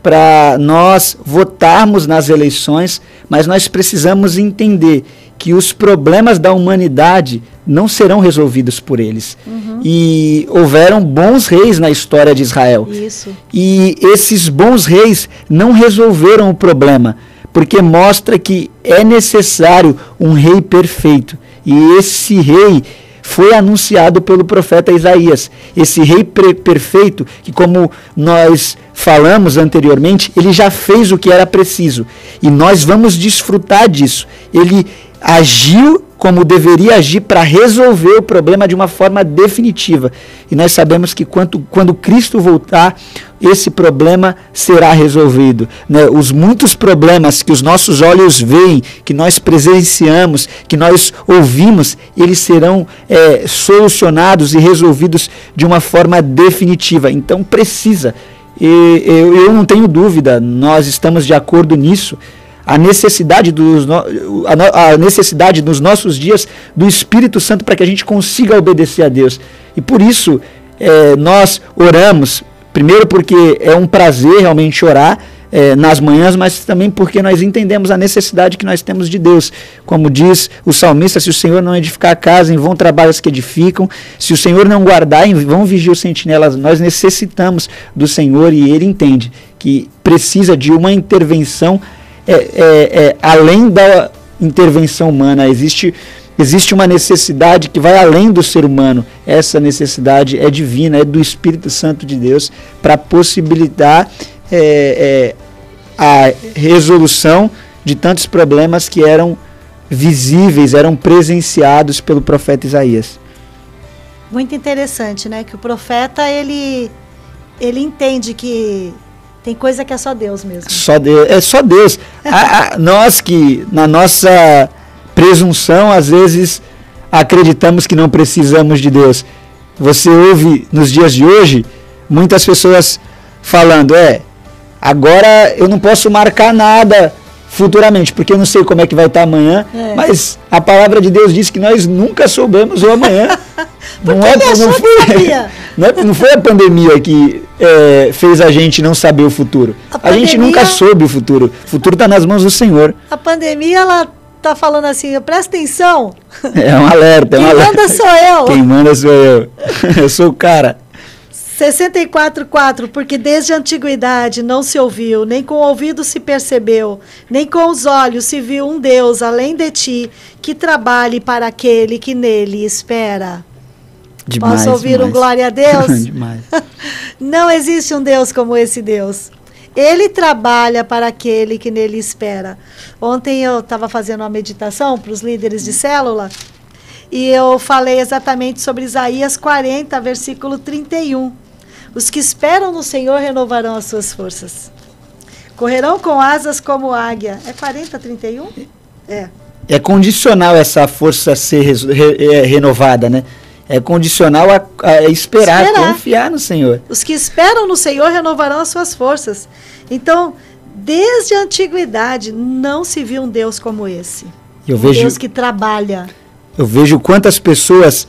para nós votarmos nas eleições, mas nós precisamos entender que os problemas da humanidade não serão resolvidos por eles. Uhum. E houveram bons reis na história de Israel. Isso. E esses bons reis não resolveram o problema, porque mostra que é necessário um rei perfeito. E esse rei foi anunciado pelo profeta Isaías. Esse rei perfeito, que como nós falamos anteriormente, ele já fez o que era preciso e nós vamos desfrutar disso. Ele agiu como deveria agir para resolver o problema de uma forma definitiva. E nós sabemos que quando, quando Cristo voltar, esse problema será resolvido. Né? Os muitos problemas que os nossos olhos veem, que nós presenciamos, que nós ouvimos, eles serão é, solucionados e resolvidos de uma forma definitiva. Então precisa. E, eu, eu não tenho dúvida, nós estamos de acordo nisso a necessidade, dos a necessidade nos nossos dias do Espírito Santo para que a gente consiga obedecer a Deus. E por isso é, nós oramos, primeiro porque é um prazer realmente orar é, nas manhãs, mas também porque nós entendemos a necessidade que nós temos de Deus. Como diz o salmista, se o Senhor não edificar a casa, em vão trabalhos que edificam, se o Senhor não guardar, em vão vigiar os sentinelas. Nós necessitamos do Senhor e Ele entende que precisa de uma intervenção é, é, é, além da intervenção humana, existe, existe uma necessidade que vai além do ser humano. Essa necessidade é divina, é do Espírito Santo de Deus para possibilitar é, é, a resolução de tantos problemas que eram visíveis, eram presenciados pelo profeta Isaías. Muito interessante, né? Que o profeta ele ele entende que tem coisa que é só Deus mesmo. Só Deus, é só Deus. A, a, nós que, na nossa presunção, às vezes acreditamos que não precisamos de Deus. Você ouve nos dias de hoje muitas pessoas falando: é, agora eu não posso marcar nada futuramente, porque eu não sei como é que vai estar amanhã, é. mas a palavra de Deus diz que nós nunca soubemos o amanhã. não, é, não, foi, não, é, não foi a pandemia que é, fez a gente não saber o futuro. A, pandemia, a gente nunca soube o futuro. O futuro está nas mãos do Senhor. A pandemia, ela tá falando assim, presta atenção. É um alerta, é um Quem alerta. manda sou eu. Quem manda sou eu. eu sou o cara. 64,4 Porque desde a antiguidade não se ouviu, nem com o ouvido se percebeu, nem com os olhos se viu um Deus além de ti, que trabalhe para aquele que nele espera. Demais, Posso ouvir demais. um glória a Deus? demais. Não existe um Deus como esse Deus. Ele trabalha para aquele que nele espera. Ontem eu estava fazendo uma meditação para os líderes de célula e eu falei exatamente sobre Isaías 40, versículo 31. Os que esperam no Senhor renovarão as suas forças. Correrão com asas como águia. É 40, 31? É. É condicional essa força ser re, é, renovada, né? É condicional a, a esperar, esperar, confiar no Senhor. Os que esperam no Senhor renovarão as suas forças. Então, desde a antiguidade, não se viu um Deus como esse. Eu um vejo, Deus que trabalha. Eu vejo quantas pessoas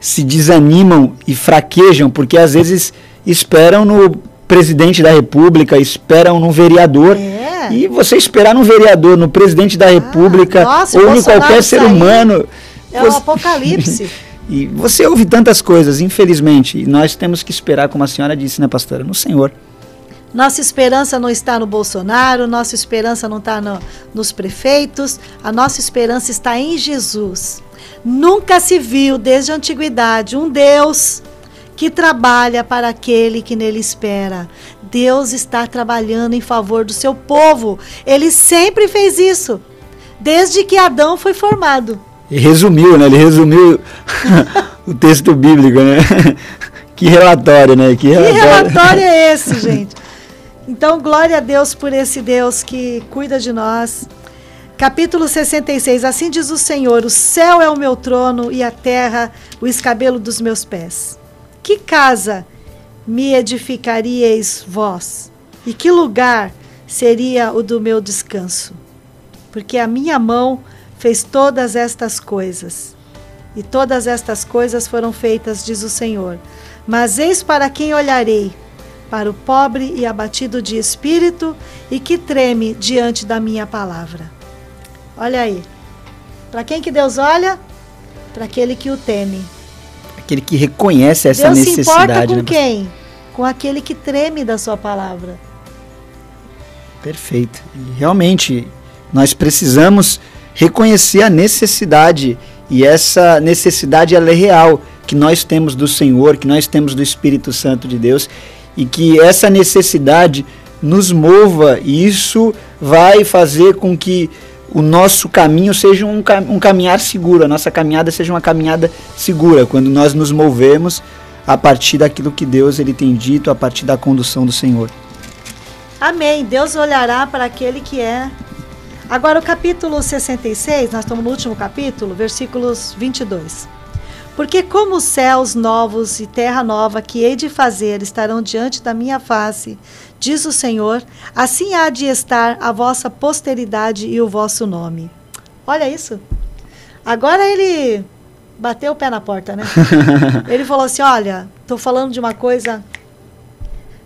se desanimam e fraquejam porque às vezes esperam no presidente da república, esperam no vereador. É. E você esperar no vereador, no presidente da ah, república nossa, ou em qualquer ser humano. É o apocalipse. E você ouve tantas coisas, infelizmente, e nós temos que esperar, como a senhora disse, né, pastora, no Senhor. Nossa esperança não está no Bolsonaro, nossa esperança não está no, nos prefeitos, a nossa esperança está em Jesus. Nunca se viu, desde a antiguidade, um Deus que trabalha para aquele que nele espera. Deus está trabalhando em favor do seu povo. Ele sempre fez isso, desde que Adão foi formado resumiu, né? Ele resumiu o texto bíblico, né? que relatório, né? Que relatório. que relatório é esse, gente? Então, glória a Deus por esse Deus que cuida de nós. Capítulo 66. Assim diz o Senhor: O céu é o meu trono e a terra o escabelo dos meus pés. Que casa me edificaríeis vós? E que lugar seria o do meu descanso? Porque a minha mão fez todas estas coisas. E todas estas coisas foram feitas, diz o Senhor. Mas eis para quem olharei: para o pobre e abatido de espírito e que treme diante da minha palavra. Olha aí. Para quem que Deus olha? Para aquele que o teme. Aquele que reconhece essa Deus necessidade. Deus se importa com né? quem? Com aquele que treme da sua palavra. Perfeito. E realmente, nós precisamos reconhecer a necessidade e essa necessidade ela é real que nós temos do Senhor, que nós temos do Espírito Santo de Deus e que essa necessidade nos mova e isso vai fazer com que o nosso caminho seja um, um caminhar seguro, a nossa caminhada seja uma caminhada segura, quando nós nos movemos a partir daquilo que Deus ele tem dito, a partir da condução do Senhor. Amém. Deus olhará para aquele que é. Agora, o capítulo 66, nós estamos no último capítulo, versículos 22. Porque como os céus novos e terra nova que hei de fazer estarão diante da minha face, diz o Senhor, assim há de estar a vossa posteridade e o vosso nome. Olha isso. Agora ele bateu o pé na porta, né? ele falou assim: Olha, estou falando de uma coisa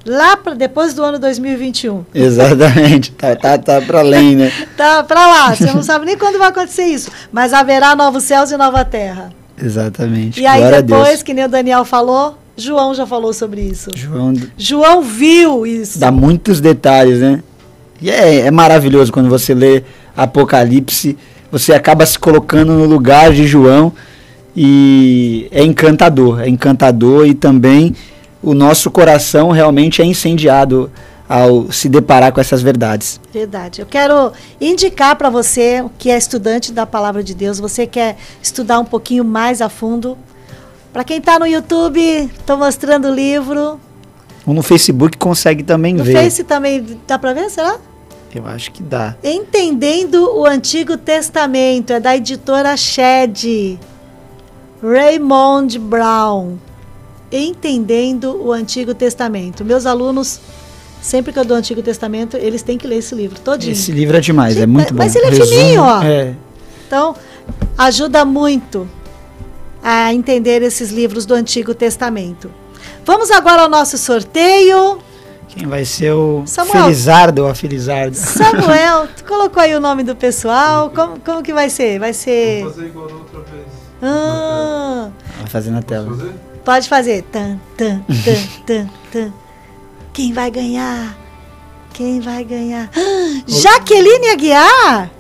lá para depois do ano 2021. Exatamente, tá, tá, tá para além, né? tá para lá, você não sabe nem quando vai acontecer isso, mas haverá novos céus e nova terra. Exatamente. E aí Glória depois, que nem o Daniel falou, João já falou sobre isso. João, João viu isso. Dá muitos detalhes, né? E é, é maravilhoso quando você lê Apocalipse, você acaba se colocando no lugar de João e é encantador, é encantador e também o nosso coração realmente é incendiado ao se deparar com essas verdades. Verdade. Eu quero indicar para você que é estudante da palavra de Deus, você quer estudar um pouquinho mais a fundo. Para quem está no YouTube, estou mostrando o livro. Ou no Facebook consegue também no ver. No Face também dá para ver, será? Eu acho que dá. Entendendo o Antigo Testamento, é da editora Shed. Raymond Brown. Entendendo o Antigo Testamento. Meus alunos, sempre que eu dou o Antigo Testamento, eles têm que ler esse livro todinho. Esse livro é demais, é muito bom. Mas ele é Resumo, fininho, ó. É. Então, ajuda muito a entender esses livros do Antigo Testamento. Vamos agora ao nosso sorteio. Quem vai ser o Samuel. Felizardo ou a Felizardo? Samuel, tu colocou aí o nome do pessoal. Como, como que vai ser? Vai ser. Vou fazer igual da outra vez. Ah. Vai fazer na tela. Pode fazer. Tan, tan, tan, tan, tan. Quem vai ganhar? Quem vai ganhar? Ah, Jaqueline Aguiar!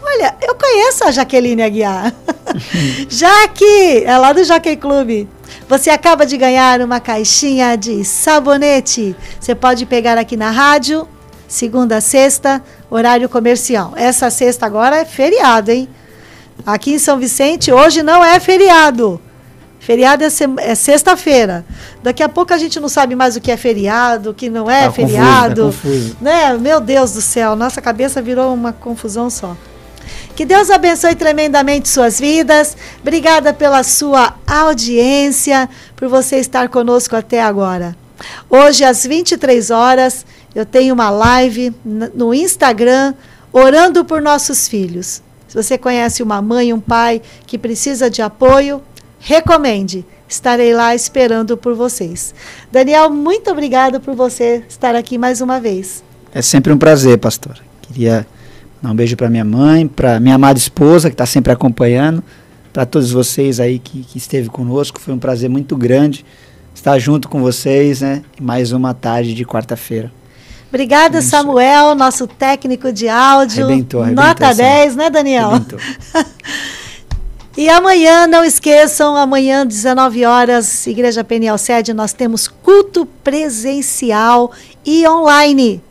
Olha, eu conheço a Jaqueline Aguiar. Jaque, é lá do Jockey Clube. Você acaba de ganhar uma caixinha de sabonete. Você pode pegar aqui na rádio, segunda a sexta, horário comercial. Essa sexta agora é feriado, hein? Aqui em São Vicente, hoje não é feriado. Feriado é, é sexta-feira. Daqui a pouco a gente não sabe mais o que é feriado, o que não é tá feriado. Confuso, tá né? Meu Deus do céu, nossa cabeça virou uma confusão só. Que Deus abençoe tremendamente suas vidas. Obrigada pela sua audiência, por você estar conosco até agora. Hoje, às 23 horas, eu tenho uma live no Instagram orando por nossos filhos. Se você conhece uma mãe, um pai que precisa de apoio, recomende. Estarei lá esperando por vocês. Daniel, muito obrigada por você estar aqui mais uma vez. É sempre um prazer, pastor. Queria um beijo para minha mãe, para minha amada esposa que está sempre acompanhando, para todos vocês aí que, que esteve conosco. Foi um prazer muito grande estar junto com vocês, né? Mais uma tarde de quarta-feira. Obrigada. Samuel, nosso técnico de áudio. Arrebentou, arrebentou, Nota 10, né, Daniel? e amanhã, não esqueçam, amanhã, 19 horas, Igreja Peniel Sede, nós temos culto presencial e online.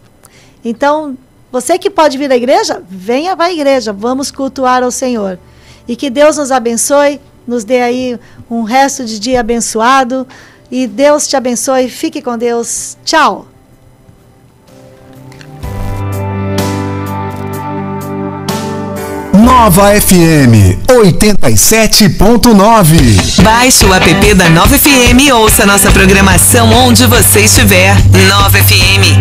Então, você que pode vir à igreja, venha para a igreja, vamos cultuar ao Senhor. E que Deus nos abençoe, nos dê aí um resto de dia abençoado. E Deus te abençoe, fique com Deus. Tchau. Nova FM 87.9. Baixe o app da Nova FM e ouça nossa programação onde você estiver. Nova FM